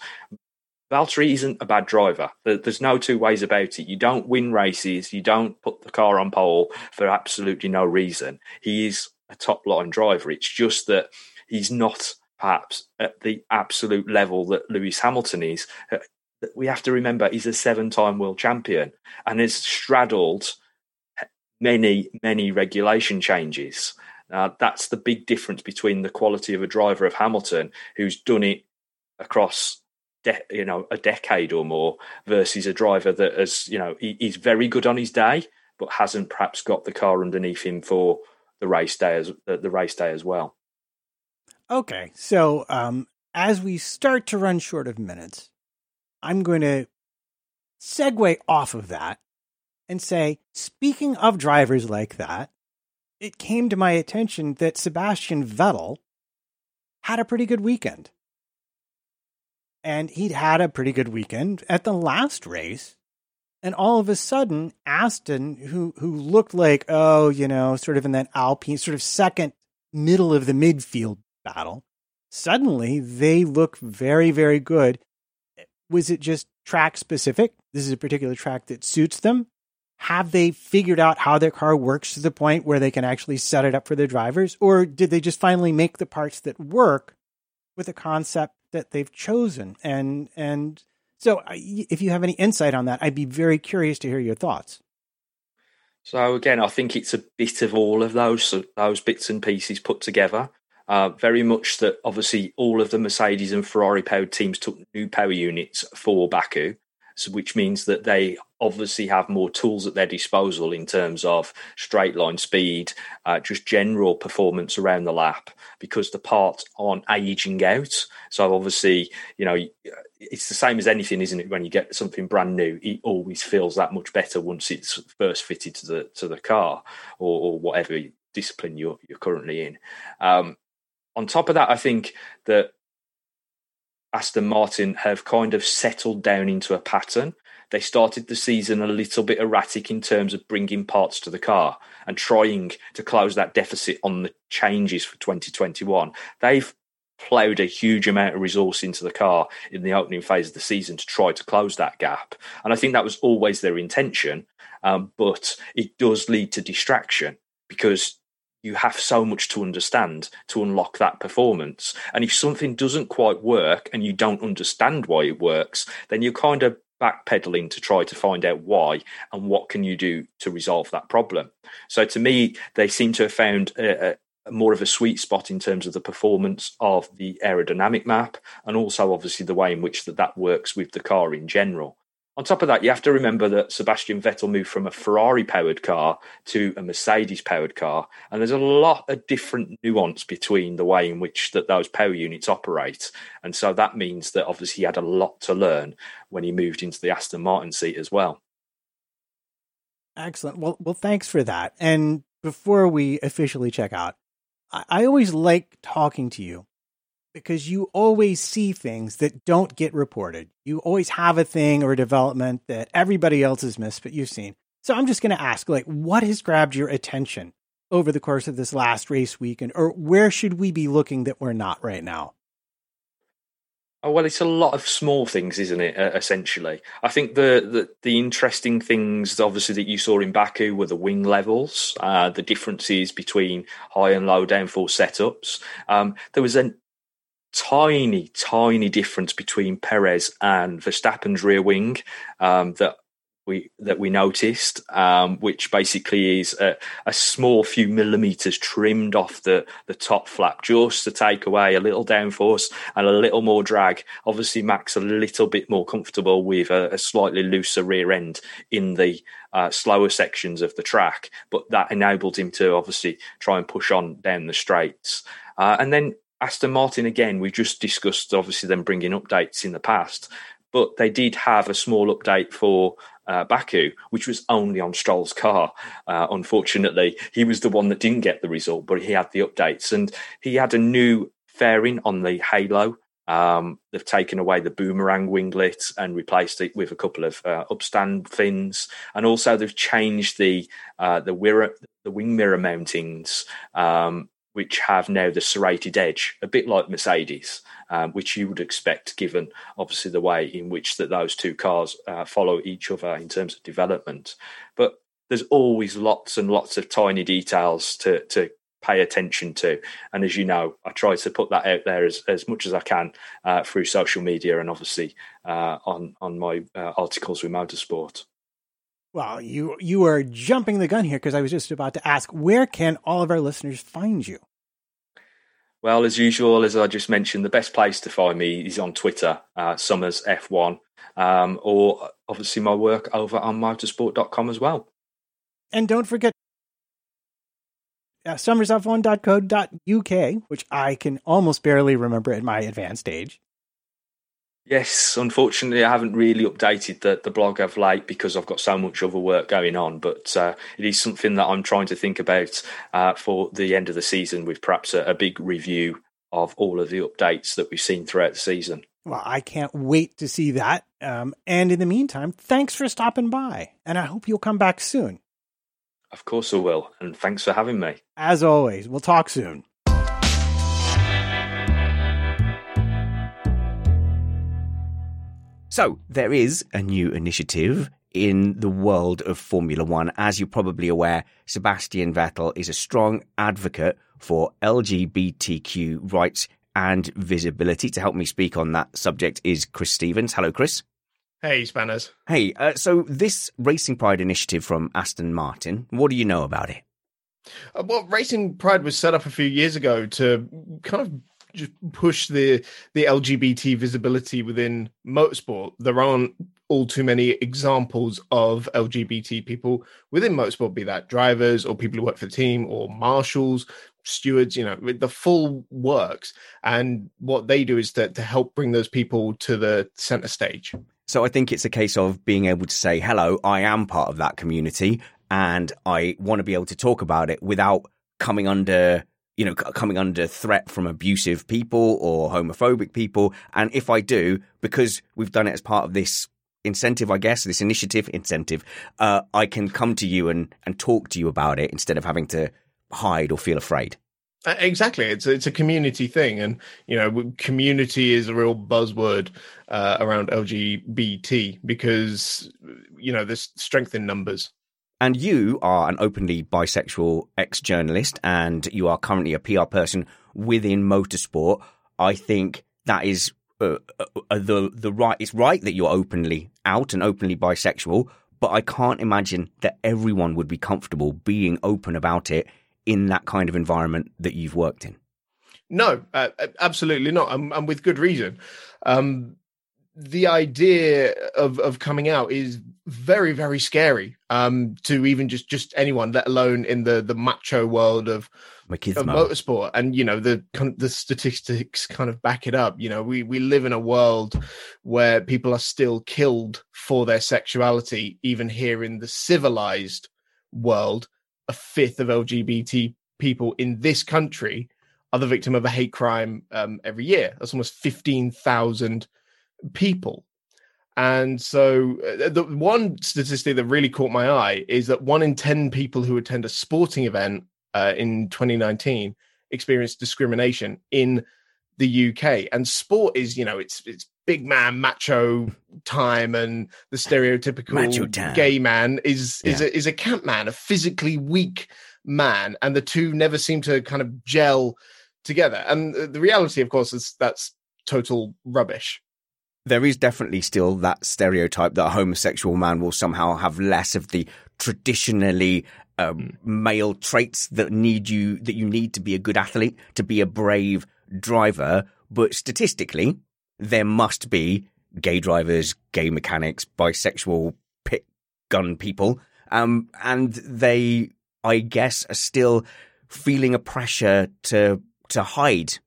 Valtteri isn't a bad driver. There's no two ways about it. You don't win races. You don't put the car on pole for absolutely no reason. He is a top line driver. It's just that he's not perhaps at the absolute level that Lewis Hamilton is. Uh, we have to remember he's a seven time world champion and has straddled many, many regulation changes. Uh, that's the big difference between the quality of a driver of Hamilton, who's done it across de- you know a decade or more, versus a driver that has you know he, he's very good on his day, but hasn't perhaps got the car underneath him for the race day as the, the race day as well. Okay, so um, as we start to run short of minutes, I'm going to segue off of that and say, speaking of drivers like that, it came to my attention that Sebastian Vettel had a pretty good weekend. And he'd had a pretty good weekend at the last race. And all of a sudden, Aston, who who looked like, oh, you know, sort of in that Alpine, sort of second middle of the midfield battle, suddenly they look very, very good. Was it just track specific? This is a particular track that suits them have they figured out how their car works to the point where they can actually set it up for their drivers? Or did they just finally make the parts that work with a concept that they've chosen? And, and so if you have any insight on that, I'd be very curious to hear your thoughts. So again, I think it's a bit of all of those those bits and pieces put together. Uh, very much that obviously all of the Mercedes and Ferrari powered teams took new power units for Baku, which means that they obviously have more tools at their disposal in terms of straight line speed, uh, just general performance around the lap, because the parts aren't aging out. So obviously, you know, it's the same as anything, isn't it? When you get something brand new, it always feels that much better once it's first fitted to the to the car or, or whatever discipline you're you're currently in. Um, on top of that, I think that Aston Martin have kind of settled down into a pattern. They started the season a little bit erratic in terms of bringing parts to the car and trying to close that deficit on the changes for 2021. They've ploughed a huge amount of resource into the car in the opening phase of the season to try to close that gap. And I think that was always their intention. Um, but it does lead to distraction because you have so much to understand to unlock that performance. And if something doesn't quite work and you don't understand why it works, then you're kind of backpedaling to try to find out why and what can you do to resolve that problem. So to me, they seem to have found a, a more of a sweet spot in terms of the performance of the aerodynamic map and also obviously the way in which that, that works with the car in general. On top of that, you have to remember that Sebastian Vettel moved from a Ferrari powered car to a Mercedes powered car. And there's a lot of different nuance between the way in which that those power units operate. And so that means that obviously he had a lot to learn when he moved into the Aston Martin seat as well. Excellent. Well, well, thanks for that. And before we officially check out, I, I always like talking to you because you always see things that don't get reported. You always have a thing or a development that everybody else has missed, but you've seen. So I'm just going to ask, like, what has grabbed your attention over the course of this last race weekend, or where should we be looking that we're not right now? Oh, well, it's a lot of small things, isn't it? Uh, essentially, I think the, the, the interesting things, obviously, that you saw in Baku were the wing levels, uh, the differences between high and low downforce setups. Um, there was an tiny, tiny difference between Perez and Verstappen's rear wing um, that we that we noticed, um, which basically is a, a, small few millimeters trimmed off the the top flap just to take away a little downforce and a little more drag. Obviously, Max a little bit more comfortable with a, a slightly looser rear end in the uh, slower sections of the track, but that enabled him to obviously try and push on down the straights. Uh, and then Aston Martin again, we just discussed obviously them bringing updates in the past, but they did have a small update for uh, Baku, which was only on Stroll's car. Uh, unfortunately, he was the one that didn't get the result, but he had the updates and he had a new fairing on the Halo. Um, they've taken away the boomerang winglet and replaced it with a couple of uh, upstand fins, and also they've changed the uh, the, wirra, the wing mirror mountings um, which have now the serrated edge, a bit like Mercedes, um, which you would expect given obviously the way in which that those two cars uh, follow each other in terms of development. But there's always lots and lots of tiny details to to pay attention to. And as you know, I try to put that out there as, as much as I can uh, through social media and obviously uh, on on my uh, articles with Motorsport. Well, you you are jumping the gun here because I was just about to ask where can all of our listeners find you? Well, as usual, as I just mentioned, the best place to find me is on Twitter, uh, Somers F1, um, or obviously my work over on motorsport.com as well. And don't forget uh, somersf1.co.uk, which I can almost barely remember at my advanced age. Yes, unfortunately, I haven't really updated the, the blog of late because I've got so much other work going on. But uh, it is something that I'm trying to think about uh, for the end of the season with perhaps a, a, big review of all of the updates that we've seen throughout the season. Well, I can't wait to see that. Um, and in the meantime, thanks for stopping by. And I hope you'll come back soon. Of course I will. And thanks for having me. As always, we'll talk soon. So, there is a new initiative in the world of Formula One. As you're probably aware, Sebastian Vettel is a strong advocate for LGBTQ rights and visibility. To help me speak on that subject is Chris Stevens. Hello, Chris. Hey, Spanners. Hey, uh, so this Racing Pride initiative from Aston Martin, what do you know about it? Uh, well, Racing Pride was set up a few years ago to kind of just push the the LGBT visibility within motorsport. There aren't all too many examples of LGBT people within motorsport, be that drivers or people who work for the team or marshals, stewards, you know, the full works. And what they do is to, to help bring those people to the center stage. So I think it's a case of being able to say, hello, I am part of that community and I want to be able to talk about it without coming under you know, coming under threat from abusive people or homophobic people. And if I do, because we've done it as part of this incentive, I guess, this initiative incentive, uh, I can come to you and, and talk to you about it instead of having to hide or feel afraid. Exactly, it's it's a community thing, and you know, community is a real buzzword uh, around LGBT because you know there's strength in numbers. And you are an openly bisexual ex journalist and you are currently a PR person within motorsport. I think that is uh, uh, the the right. It's right that you're openly out and openly bisexual, but I can't imagine that everyone would be comfortable being open about it in that kind of environment that you've worked in. No, uh, absolutely not, and, and, with good reason. Um, the idea of of coming out is very very scary um to even just just anyone let alone in the the macho world of, of motorsport. And you know the the statistics kind of back it up. You know we we live in a world where people are still killed for their sexuality even here in the civilized world. A fifth of lgbt people in this country are the victim of a hate crime um, every year. That's almost 15,000 people and so uh, the one statistic that really caught my eye is that one in 10 people who attend a sporting event uh, in 2019 experienced discrimination in the UK. And sport is, you know, it's it's big man macho time and the stereotypical gay man is is yeah. a, is a camp man, a physically weak man and the two never seem to kind of gel together. And the reality of course is that's total rubbish there is definitely still that stereotype that a homosexual man will somehow have less of the traditionally um, male traits that need you that you need to be a good athlete, to be a brave driver. But statistically, there must be gay drivers, gay mechanics, bisexual pit gun people, um, and they, I guess, are still feeling a pressure to to hide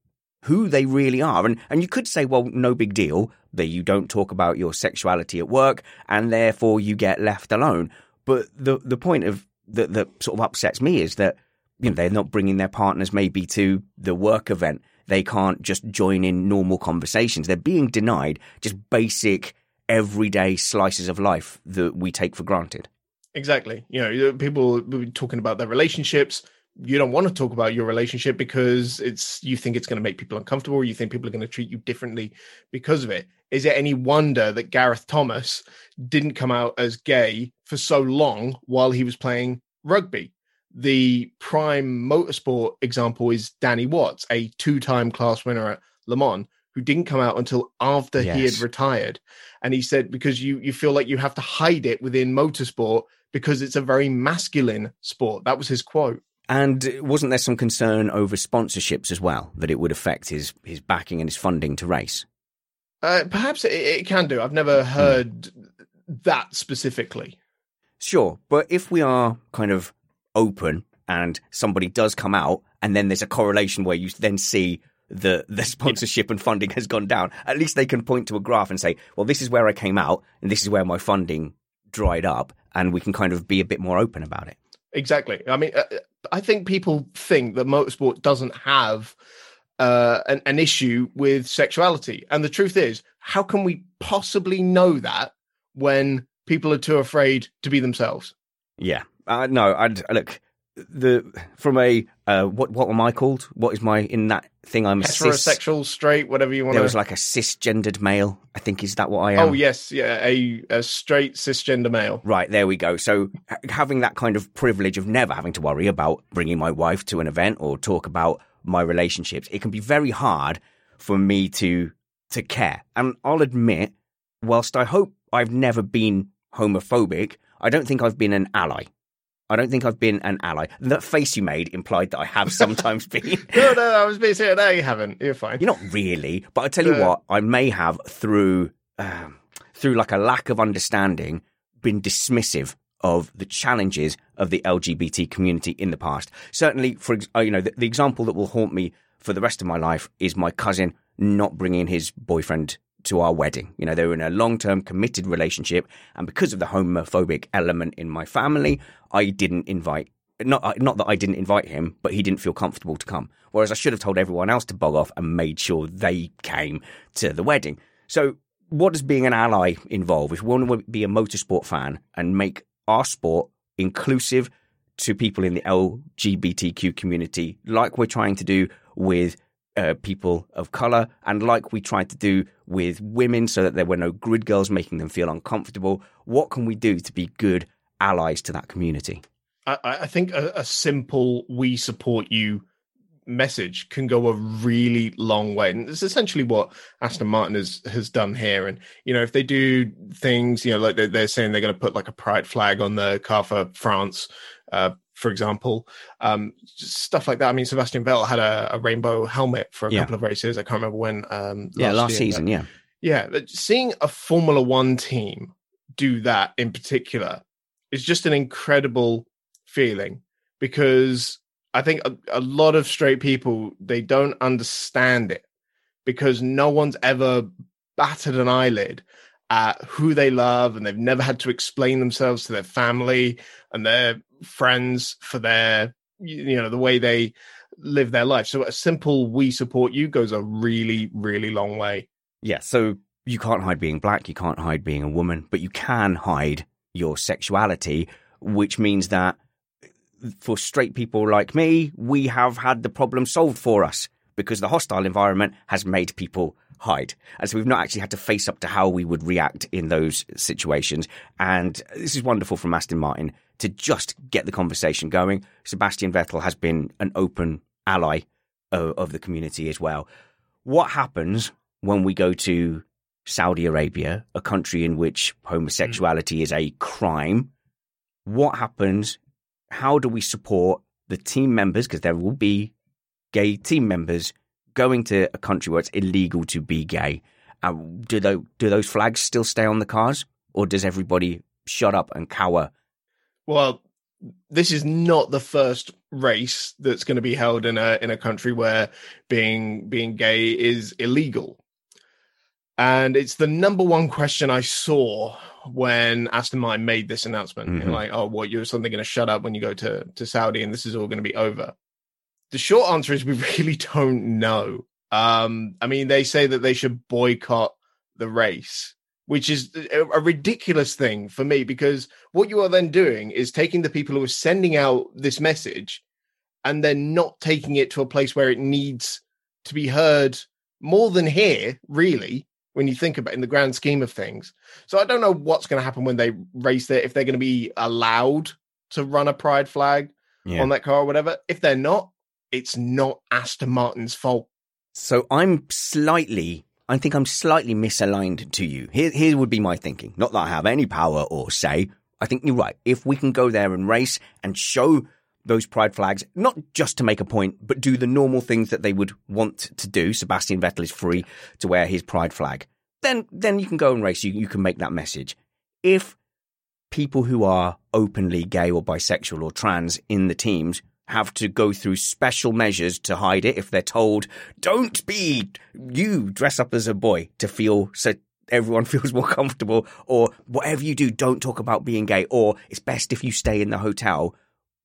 who they really are. And and you could say, well, no big deal that you don't talk about your sexuality at work and therefore you get left alone. But the the point of that that sort of upsets me is that you know they're not bringing their partners maybe to the work event. They can't just join in normal conversations. They're being denied just basic everyday slices of life that we take for granted. Exactly. You know, people talking about their relationships, you don't want to talk about your relationship because it's you think it's going to make people uncomfortable or you think people are going to treat you differently because of it. Is it any wonder that gareth thomas didn't come out as gay for so long while he was playing rugby? The prime motorsport example is danny watts a two-time class winner at le mans who didn't come out until after yes. he had retired. And he said because you you feel like you have to hide it within motorsport because it's a very masculine sport. That was his quote and wasn't there some concern over sponsorships as well that it would affect his his backing and his funding to race? Uh, perhaps it, it, can do. I've never hmm. heard mm. that specifically. Sure, but if we are kind of open and somebody does come out, and then there's a correlation where you then see the the <laughs> sponsorship and funding has gone down, at least they can point to a graph and say, well, this is where I came out, and this is where my funding dried up, and we can kind of be a bit more open about it. Exactly. I mean, uh, I think people think that motorsport doesn't have uh, an, an issue with sexuality, and the truth is, how can we possibly know that when people are too afraid to be themselves? Yeah, uh, no. I'd look the from a uh, what what am I called? What is my in that thing? I'm heterosexual, cis, straight, whatever you want. There was like a cisgendered male. I think is that what I oh, am? Oh yes, yeah, a, a straight cisgender male. Right there we go. So having that kind of privilege of never having to worry about bringing my wife to an event or talk about my relationships, it can be very hard for me to to care. And I'll admit, whilst I hope I've never been homophobic, I don't think I've been an ally. I don't think I've been an ally. That face you made implied that I have sometimes <laughs> been. no, no, I was being serious. No, you haven't. You're fine. You're not really, but I tell you uh, what, I may have through um, through like a lack of understanding been dismissive of the challenges of the LGBT community in the past. Certainly, for uh, you know, the, the example that will haunt me for the rest of my life is my cousin not bringing his boyfriend to our wedding. You know, they were in a long term committed relationship. And because of the homophobic element in my family, I didn't invite, not, not that I didn't invite him, but he didn't feel comfortable to come. Whereas I should have told everyone else to bog off and made sure they came to the wedding. So, what does being an ally involve? If we want to be a motorsport fan and make our sport inclusive to people in the LGBTQ community, like we're trying to do with uh, people of color, and like we tried to do with women, so that there were no grid girls making them feel uncomfortable. What can we do to be good allies to that community? I, I think a, a, simple "we support you" message can go a really long way, and it's essentially what Aston Martin has has done here. And you know, if they do things, you know, like they're, they're saying they're going to put like a pride flag on the car for France. Uh, for example, um, stuff like that. I mean, Sebastian Vettel had a, a rainbow helmet for a yeah. couple of races. I can't remember when. Um, yeah, last, season. Yeah, Yeah, seeing a Formula One team do that in particular is just an incredible feeling because I think a, a, lot of straight people they don't understand it because no one's ever battered an eyelid at who they love and they've never had to explain themselves to their family and their friends for their you know the way they live their life. So a simple "we support you" goes a really really long way. Yeah, so you can't hide being black, you can't hide being a woman, but you can hide your sexuality, which means that uh, for straight people like me, we have had the problem solved for us because the hostile environment has made people hide. And so we've not actually had to face up to how we would react in those situations. And uh, this is wonderful from Aston Martin to just get the conversation going. Sebastian Vettel has been an open ally of, of the community as well. What happens when we go to Saudi Arabia, a country in which homosexuality mm. is a crime? What happens? How do we support the team members? Because there will be gay team members going to a country where it's illegal to be gay. Uh, do, they, do those flags still stay on the cars, or does everybody shut up and cower? Well, this is not the first race that's going to be held in a in a country where being being gay is illegal. And it's the number one question I saw when Aston Martin made this announcement. Mm-hmm. like, oh, what you're suddenly going to shut up when you go to to Saudi, and this is all going to be over. The short answer is we <laughs> really don't know. Um, I mean, they say that they should boycott the race, which is a, ridiculous thing for me because what you are then doing is taking the people who are sending out this message and then not taking it to a place where it needs to be heard more than here, really, when you think about it in the grand scheme of things. So I don't know what's going to happen when they race there, if they're going to be allowed to run a pride flag yeah. on that car or whatever. If they're not, it's not Aston Martin's fault. So I'm slightly, I think I'm slightly misaligned to you. Here, here would be my thinking. Not that I have any power or say. I think you're right. If we can go there and race and show those pride flags, not just to make a point, but do the normal things that they would want to do. Sebastian Vettel is free to wear his pride flag. Then, then you can go and race. You, you can make that message. If people who are openly gay or bisexual or trans in the teams have to go through special measures to hide it if they're told, don't be, you dress up as a boy to feel so everyone <laughs> feels more comfortable, or whatever you do, don't talk about being gay, or it's best if you stay in the hotel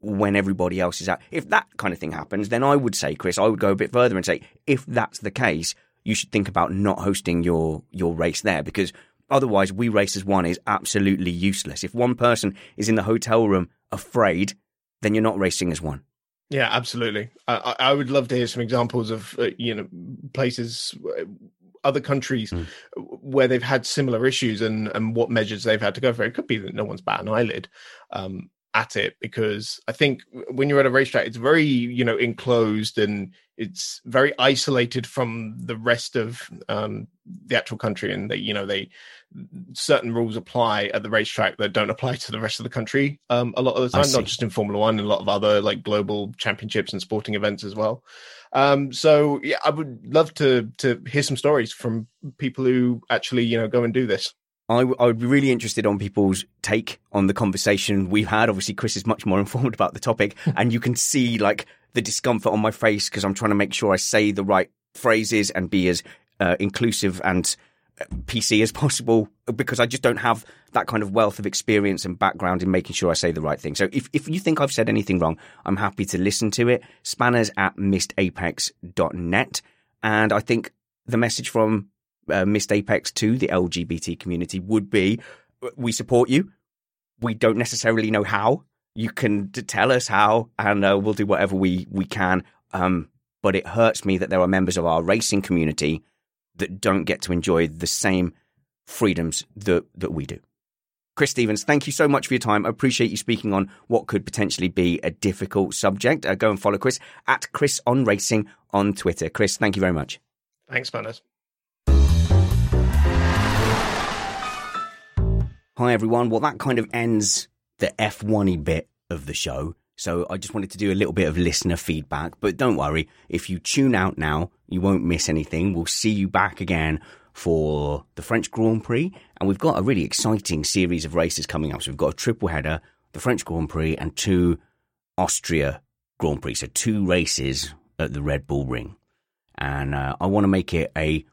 when everybody else is out. If that kind of thing happens, then I would say, Chris, I would go a bit further and say, if that's the case, you should think about not hosting your, your race there because otherwise we race as one is absolutely useless. If one person is in the hotel room afraid, then you're not racing as one. Yeah, absolutely. I, I would love to hear some examples of uh, you know places, uh, other countries mm. where they've had similar issues and and what measures they've had to go for. It could be that no one's bat an eyelid um, at it because I think when you're at a racetrack, it's very you know enclosed and it's very isolated from the rest of um, the actual country, and they you know they certain rules apply at the racetrack that don't apply to the rest of the country um, a lot of the time, not just in Formula One, and a lot of other like global championships and sporting events as well. Um, so yeah, I would love to to hear some stories from people who actually you know go and do this. I, w- I would be really interested on people's take on the conversation we've had. Obviously, Chris is much more <laughs> informed about the topic, and you can see like the discomfort on my face because I'm trying to make sure I say the right phrases and be as uh, inclusive and PC as possible because I just don't have that kind of wealth of experience and background in making sure I say the right thing. So if, if you think I've said anything wrong, I'm happy to listen to it. Spanners at missedapex.net. And I think the message from uh, Missed Apex to the LGBT community would be we support you. We don't necessarily know how. You can tell us how, and uh, we'll do whatever we, we can. Um, but it hurts me that there are members of our racing community that don't get to enjoy the same freedoms that, that we do. Chris Stevens, thank you so much for your time. I appreciate you speaking on what could potentially be a difficult subject. Uh, go and follow Chris at Chris on Racing on Twitter. Chris, thank you very much. Thanks, Spanners. Hi, everyone. Well, that kind of ends the F1y bit of the show. So I just wanted to do a little bit of listener feedback. But don't worry, if you tune out now, you won't miss anything. We'll see you back again for the French Grand Prix, and we've got a really exciting series of races coming up. So we've got a triple header, the French Grand Prix, and two Austria Grand Prix. So two races at the Red Bull Ring, and uh, I want to make it a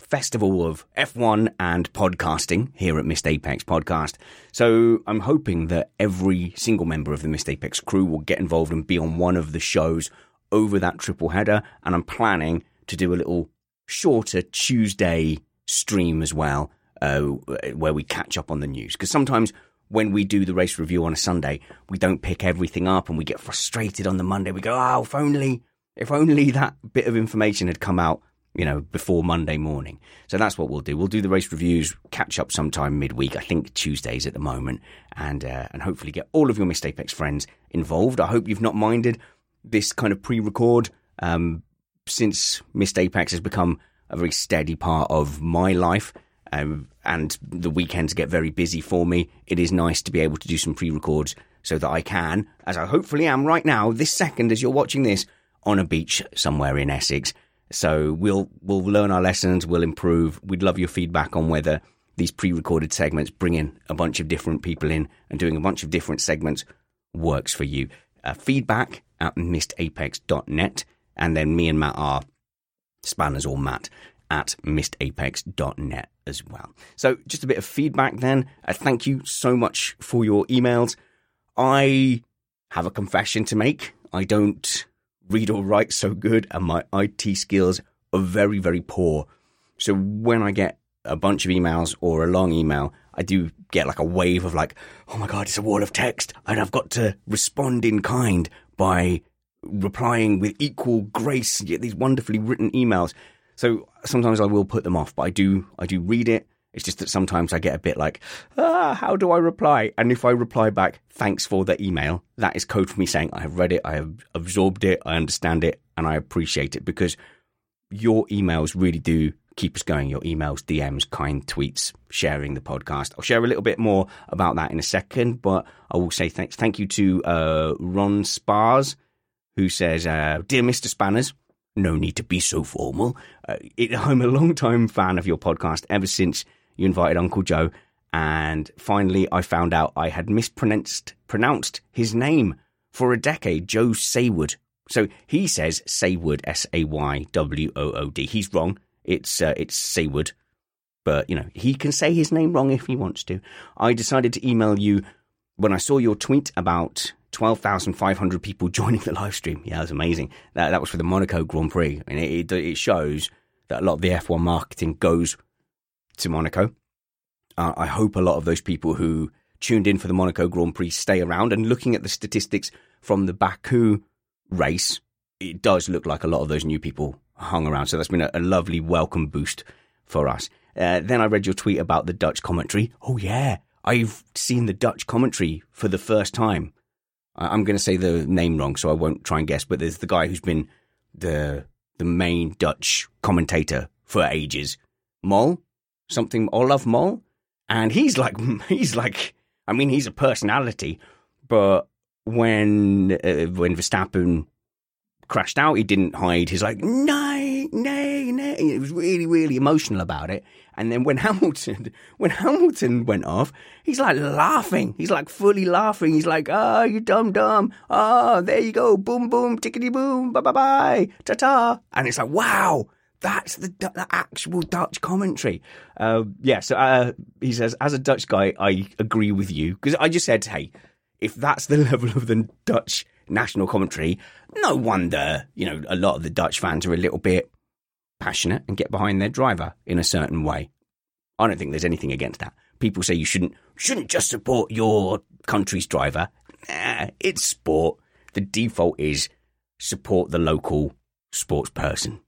festival of F1 and podcasting here at Missed Apex Podcast. So I'm hoping that every single member of the Missed Apex crew will get involved and be on one of the shows over that triple header. And I'm planning to do a little shorter Tuesday stream as well, uh, where we catch up on the news. Because sometimes when we do the race review on a Sunday, we don't pick everything up and we get frustrated on the Monday. We go, oh, if only, if only that bit of information had come out you know, before Monday morning. So that's what we'll do. We'll do the race reviews, catch up sometime midweek. I think Tuesdays at the moment, and uh, and hopefully get all of your Missed Apex friends involved. I hope you've not minded this kind of pre-record um, since Missed Apex has become a very steady part of my life. Um, and the weekends get very busy for me. It is nice to be able to do some pre-records so that I can, as I hopefully am right now, this second as you're watching this, on a beach somewhere in Essex so we'll we'll learn our lessons, we'll improve. We'd love your feedback on whether these pre-recorded segments, bringing a bunch of different people in and doing a bunch of different segments, works for you. Uh, feedback at missedapex.net, and then me and Matt are spanners or Matt at missedapex.net as well. So just a bit of feedback then. Uh, thank you so much for your emails. I have a confession to make. I don't read or write so good, and my IT skills are very, very poor. So when I get a bunch of emails or a long email, I do get like a wave of like, oh my God, it's a wall of text. And I've got to respond in kind by replying with equal grace. These wonderfully written emails. So sometimes I will put them off, but I do, I do read it it's just that sometimes I get a bit like, ah, how do I reply? And if I reply back, thanks for the email, that is code for me saying I have read it, I have absorbed it, I understand it, and I appreciate it because your emails really do keep us going. Your emails, DMs, kind tweets, sharing the podcast. I'll share a little bit more about that in a second, but I will say thanks. Thank you to uh, Ron Spars, who says, uh, Dear Mr. Spanners, no need to be so formal. Uh, it, I'm a long time fan of your podcast ever since you invited Uncle Joe. And finally, I found out I had mispronounced pronounced his name for a decade, Joe Saywood. So he says Saywood, S A Y W O O D. He's wrong. It's uh, it's Saywood, but you know he can say his name wrong if he wants to. I decided to email you when I saw your tweet about 12,500 people <laughs> joining the live stream. Yeah, it was amazing. That, that was for the Monaco Grand Prix. And it, it, it shows that a lot of the F1 marketing goes to Monaco. Uh, I hope a lot of those people who tuned in for the Monaco Grand Prix stay around. And looking at the statistics from the Baku race, it does look like a lot of those new people hung around. So that's been a, a lovely welcome boost for us. Uh, then I read your tweet about the Dutch commentary. Oh, yeah. I've seen the Dutch commentary for the first time. I'm going to say the name wrong, so I won't try and guess. But there's the guy who's been the the main Dutch commentator for ages, Mol something Olaf Mol, and he's like <laughs> he's like I mean he's a personality, but when uh, when Verstappen crashed out, he didn't hide. He's like nay, nay, nay. He was really really emotional about it. And then when <laughs> Hamilton when Hamilton went off, he's like laughing. He's like fully laughing. He's like, oh, you dumb dumb. Oh, there you go. Boom boom, tickety boom, bye bye bye, ta ta. And it's like wow that's the, the actual Dutch commentary. Uh, yeah, so uh, he says, as a Dutch guy, I agree with you because I just said, hey, if that's the <laughs> level of the Dutch national commentary, no wonder you know a lot of the Dutch fans are a little bit passionate and get behind their driver in a certain way. I don't think there's anything against that. People say you shouldn't shouldn't just support your country's driver. Nah, it's sport. The default is support the local sports person.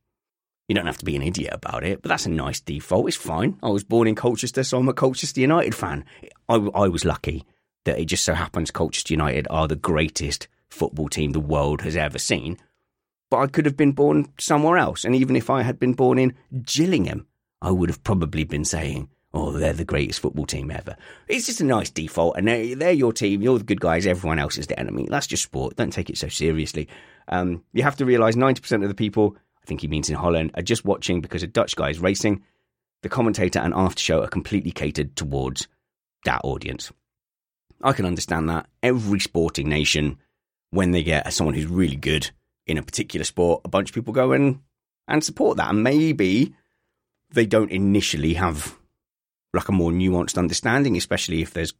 You don't have to be an idiot about it, but that's a nice default. It's fine. I was born in Colchester, so I'm a Colchester United fan. I, I was lucky that it just so happens Colchester United are the greatest football team the world has ever seen. But I could have been born somewhere else, and even if I had been born in Gillingham, I would have probably been saying, oh, they're the greatest football team ever. It's just a nice default, and they're, they're, your team. You're the good guys. Everyone else is the enemy. That's just sport. Don't take it so seriously. Um, you have to realise 90% of the people I think he means in Holland, are just watching because a Dutch guy is racing. the commentator and after show are completely catered towards that audience. I can understand that. Every sporting nation, when they get someone who's really good in a particular sport, a bunch of people go and, and support that. And maybe they don't initially have like a more nuanced understanding, especially if there's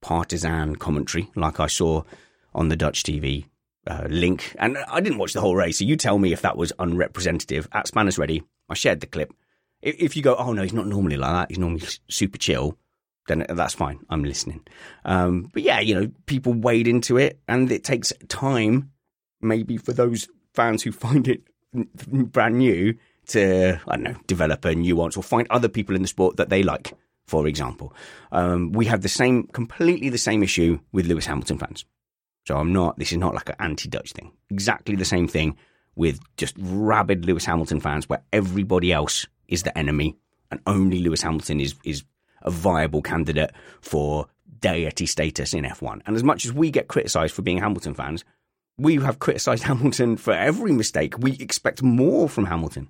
partisan commentary, like I saw on the Dutch TV uh, link. And I didn't watch the whole race, so you tell me if that was unrepresentative. At Spanners Ready, I shared the clip. If, you go, oh no, he's not normally like that, he's normally super chill, then that's fine. I'm listening. Um, but yeah, you know, people wade into it, and it takes time, maybe for those fans who find it brand new to, I don't know, develop a nuance or find other people in the sport that they like. For example, um, we have the same, completely the same issue with Lewis Hamilton fans. So I'm not, this is not like an anti Dutch thing. Exactly the same thing with just rabid Lewis Hamilton fans where everybody else is the enemy and only Lewis Hamilton is, is a viable candidate for deity status in F1. And as much as we get criticised for being Hamilton fans, we have criticised <laughs> Hamilton for every mistake. We expect more from Hamilton.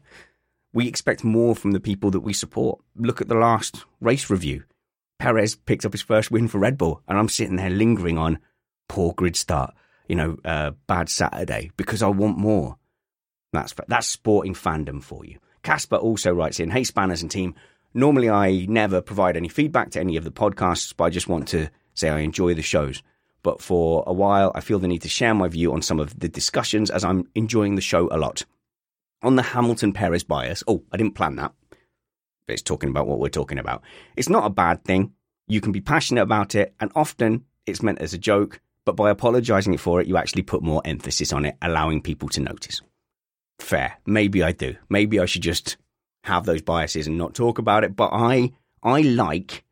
We expect more from the people that we support. Look at the last race review. Perez picked up his first win for Red Bull, and I'm sitting there lingering on poor grid start, you know, uh, bad Saturday because I want more. That's that's sporting fandom for you. Casper also writes in, "Hey Spanners and team, normally I never provide any feedback to any of the podcasts, but I just want to say I enjoy the shows. But for a while, I feel the need to share my view on some of the discussions as I'm enjoying the show a lot. On the Hamilton Perez bias, oh, I didn't plan that, but it's talking about what we're talking about. It's not a bad thing. You can be passionate about it, and often it's meant as a joke, but by apologizing for it, you actually put more emphasis on it, allowing people to notice. Fair. Maybe I do. Maybe I should just have those biases and not talk about it. But I, I like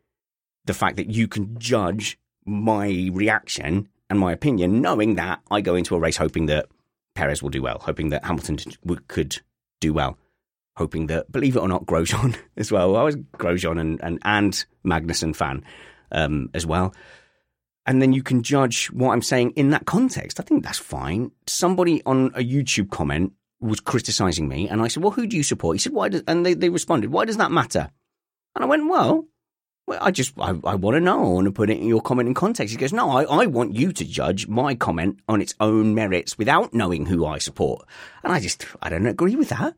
the fact that you can judge my reaction and my opinion, knowing that I go into a race hoping that Perez will do well, hoping that Hamilton could do well, hoping that, believe it or not, Grosjean <laughs> as well. I was Grosjean and, and, and Magnussen fan um, as well and then you can judge what I'm saying in that context. I think that's fine. Somebody on a YouTube comment was criticizing me, and I said, "Well, who do you support?" He said, "Why?" Does, and they, they responded, "Why does that matter?" And I went, "Well, well I just I, I want to know. I want to put it in your comment in context." He goes, "No, I, I want you to judge my comment on its own merits without knowing who I support." And I just I don't agree with that.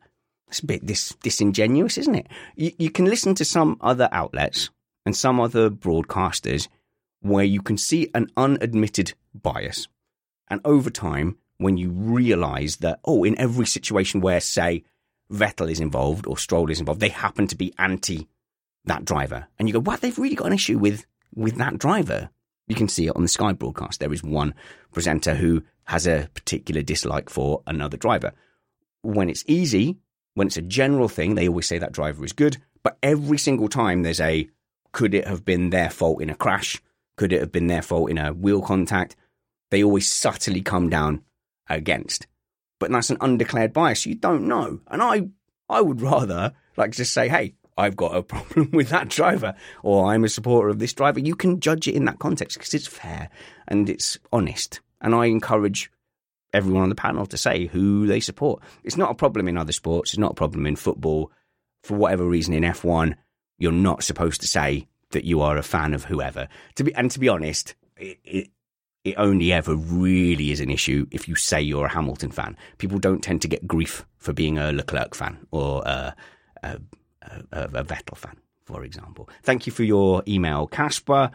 It's a bit dis, disingenuous, isn't it? You, you can listen to some other outlets and some other broadcasters where you can see an unadmitted bias. And over time, when you realize that, oh, in every situation where, say, Vettel is involved or Stroll is involved, they happen to be anti that driver. And you go, what? They've really got an issue with, with that driver. You can see it on the Sky broadcast. There is one presenter who has a particular dislike for another driver. When it's easy, when it's a general thing, they always say that driver is good. But every single time there's a, could it have been their fault in a crash? Could it have been their fault in a wheel contact? They always subtly come down against. But that's an undeclared bias. You don't know. And I, I would rather like just say, hey, I've got a <laughs> problem with that driver, or I'm a supporter of this driver. You can judge it in that context because it's fair and it's honest. And I encourage everyone on the panel to say who they support. It's not a problem in other sports. It's not a problem in football. For whatever reason, in F1, you're not supposed to say that you are a fan of whoever. To be and to be honest, it, it, it only ever really is an issue if you say you're a Hamilton fan. People don't tend to get grief for being a Leclerc fan or a, a, a, a Vettel fan, for example. Thank you for your email, Casper.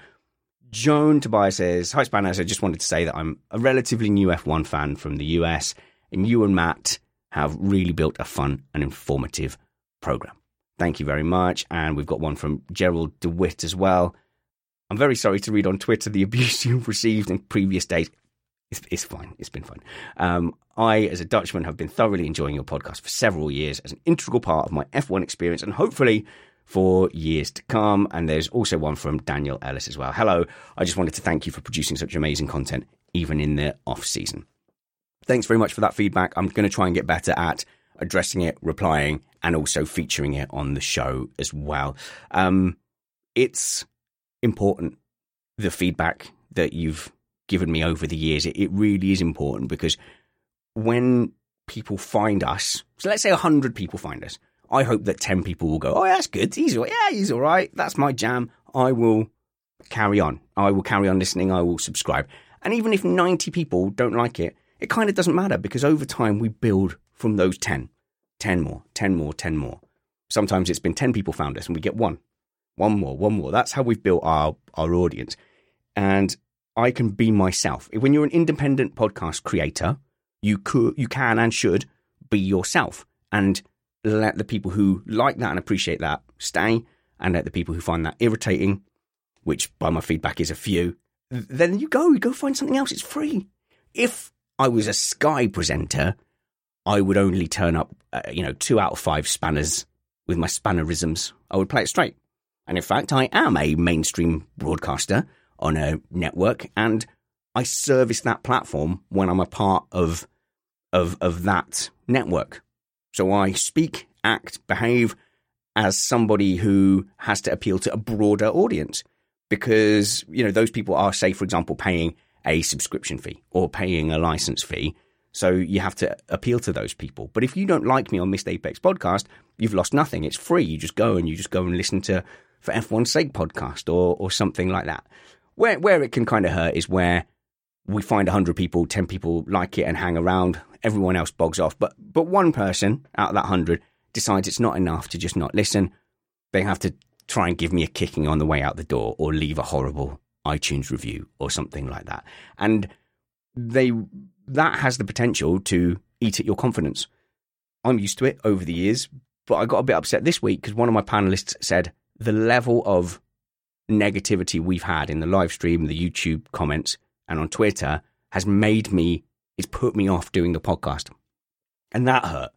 Joan Tobias says, Hi, Spanners. I just wanted to say that I'm a relatively new F1 fan from the US, and you and Matt have really built a fun and informative program. Thank you very much. And we've got one from Gerald DeWitt as well. I'm very sorry to read on Twitter the <laughs> abuse you've received in previous days. It's, it's fine. It's been fine. Um, I, as a Dutchman, have been thoroughly enjoying your podcast for several years as an integral part of my F1 experience and hopefully for years to come. And there's also one from Daniel Ellis as well. Hello. I just wanted to thank you for producing such amazing content, even in the off season. Thanks very much for that feedback. I'm going to try and get better at addressing it, replying, and also featuring it on the show as well. Um, it's important the feedback that you've given me over the years. It, it really is important because when people find us, so let's say 100 people find us I hope that 10 people will go, oh, that's good. He's, yeah, he's all right. That's my jam. I will carry on. I will carry on listening. I will subscribe. And even if 90 people don't like it, it kind of doesn't matter because over time we build from those 10. 10 more, 10 more, 10 more. Sometimes it's been 10 people found us and we get one. One more, one more. That's how we've built our, our audience. And I can be myself. When you're an independent podcast creator, you could, you can and should be yourself and let the people who like that and appreciate that stay and let the people who find that irritating, which by my feedback is a few, then you go, you go find something else. It's free. If I was a Sky presenter, I would only turn up, uh, you know, two out of five spanners with my spannerisms. I would play it straight. And in fact, I am a mainstream broadcaster on a network and I service that platform when I'm a part of, of, of that network. So I speak, act, behave as somebody who has to appeal to a broader audience because, you know, those people are, say, for example, paying a subscription fee or paying a license fee. So you have to appeal to those people. But if you don't like me on Missed Apex podcast, you've lost nothing. It's free. You just go and you just go and listen to for F1's sake podcast or or something like that. Where where it can kind of hurt is where we find 100 people, 10 people like it and hang around. Everyone else bogs off. But but one person out of that 100 decides it's not enough to just not listen. They have to try and give me a kicking on the way out the door or leave a horrible iTunes review or something like that. And they that has the potential to eat at your confidence. I'm used to it over the years, but I got a bit upset this week because one of my panelists said the level of negativity we've had in the live stream, the YouTube comments, and on Twitter has made me, it's put me off doing the podcast. And that hurt.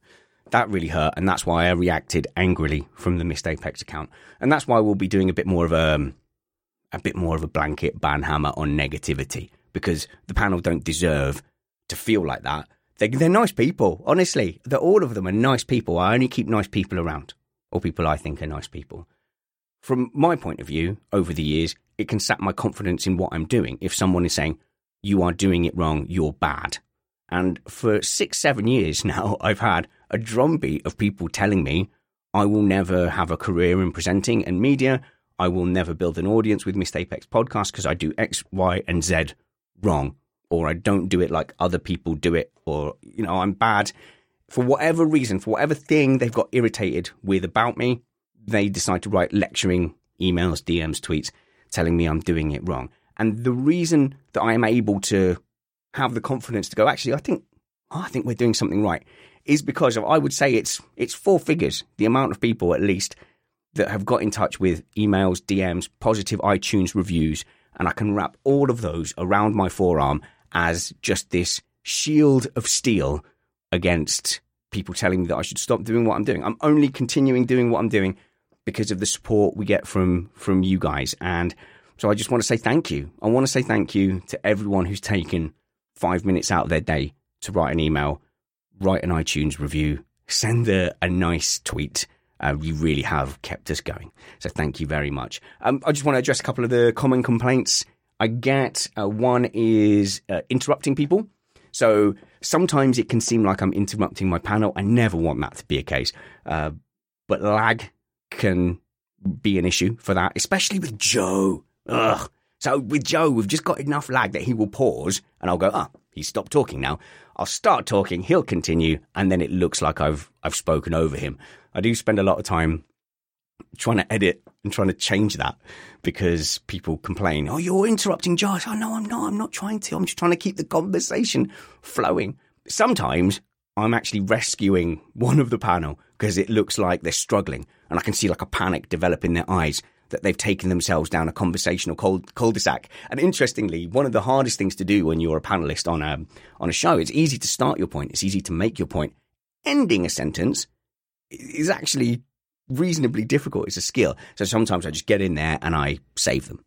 That really hurt. And that's why I reacted angrily from the Missed Apex account. And that's why we'll be doing a bit more of a, um, a bit more of a blanket ban hammer on negativity because the panel don't deserve to feel like that. They're, they're nice people, honestly. They're, all of them are nice people. I only keep nice people around, or people I think are nice people. From my point of view, over the years, it can sap my confidence in what I'm doing. If someone is saying, you are doing it wrong, you're bad. And for six, seven years <laughs> now, I've had a drumbeat of people telling me I will never have a career in presenting and media. I will never build an audience with Missed Apex podcast because I do X, Y, and Z wrong or I don't do it like other people do it, or, you know, I'm bad. For whatever reason, for whatever thing they've got irritated with about me, they decide to write lecturing emails, DMs, tweets, telling me I'm doing it wrong. And the reason that I am able to have the confidence to go, actually, I think, oh, I think we're doing something right, is because of, I would say it's it's four figures, the amount of people at least that have got in touch with emails, DMs, positive iTunes reviews, and I can wrap all of those around my forearm as just this shield of steel against people telling me that I should stop doing what I'm doing. I'm only continuing doing what I'm doing because of the support we get from from you guys. And so I just want to say thank you. I want to say thank you to everyone who's taken five minutes out of their day to write an email, write an iTunes review, send a, a nice tweet. Uh, you really have kept us going. So thank you very much. Um, I just want to address a couple of the common complaints I get. Uh, one is uh, interrupting people. So sometimes it can seem like I'm interrupting my panel. I never want that to be a case. Uh, but lag can be an issue for that, especially with Joe. Ugh. So with Joe, we've just got enough lag that he will pause and I'll go, ah, he's stopped talking now. I'll start talking, he'll continue, and then it looks like I've I've spoken over him. I do spend a lot of time trying to edit and trying to change that because people complain, oh, you're interrupting Josh. Oh, no, I'm not. I'm not trying to. I'm just trying to keep the conversation flowing. Sometimes I'm actually rescuing one of the panel because it looks like they're struggling and I can see like a panic develop in their eyes that they've taken themselves down a conversational cul-de-sac. And interestingly, one of the hardest things to do when you're a panelist on a, on a show, it's easy to start your point. It's easy to make your point. Ending a sentence is actually reasonably difficult. It's a skill. So sometimes I just get in there and I save them.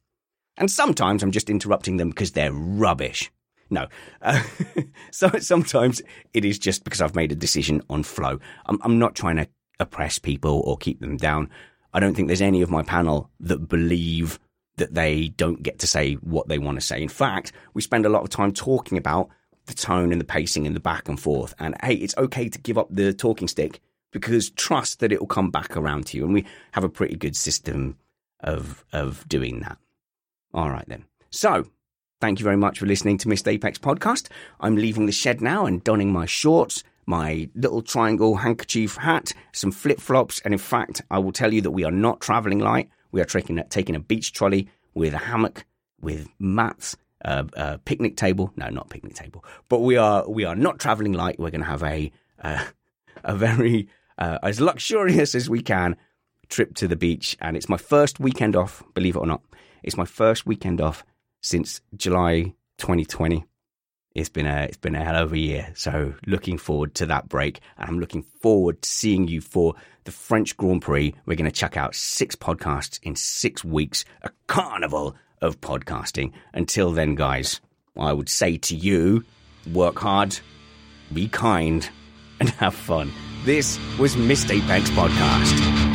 And sometimes I'm just interrupting them because they're rubbish. No. Uh, <laughs> so sometimes it is just because I've made a decision on flow. I'm, I'm not trying to oppress people or keep them down. I don't think there's any of my panel that believe that they don't get to say what they want to say. In fact, we spend a lot of time talking about the tone and the pacing and the back and forth. And hey, it's okay to give up the talking stick because trust that it will come back around to you. And we have a pretty good system of, of doing that. All right, then. So, thank you very much for listening to Missed Apex podcast. I'm leaving the shed now and donning my shorts, my little triangle handkerchief hat, some flip flops, and in fact, I will tell you that we are not traveling light. We are taking, taking a beach trolley with a hammock, with mats, uh, a picnic table. No, not picnic table, but we are we are not traveling light. We're going to have a uh, a very uh, as luxurious as we can trip to the beach, and it's my first weekend off. Believe it or not, it's my first weekend off since July 2020. It's been a it's been a hell of a year. So looking forward to that break, and I'm looking forward to seeing you for the French Grand Prix. We're going to check out six podcasts in six weeks, a carnival of podcasting. Until then, guys, I would say to you, work hard, be kind, and have fun. This was Missed Apex Podcast.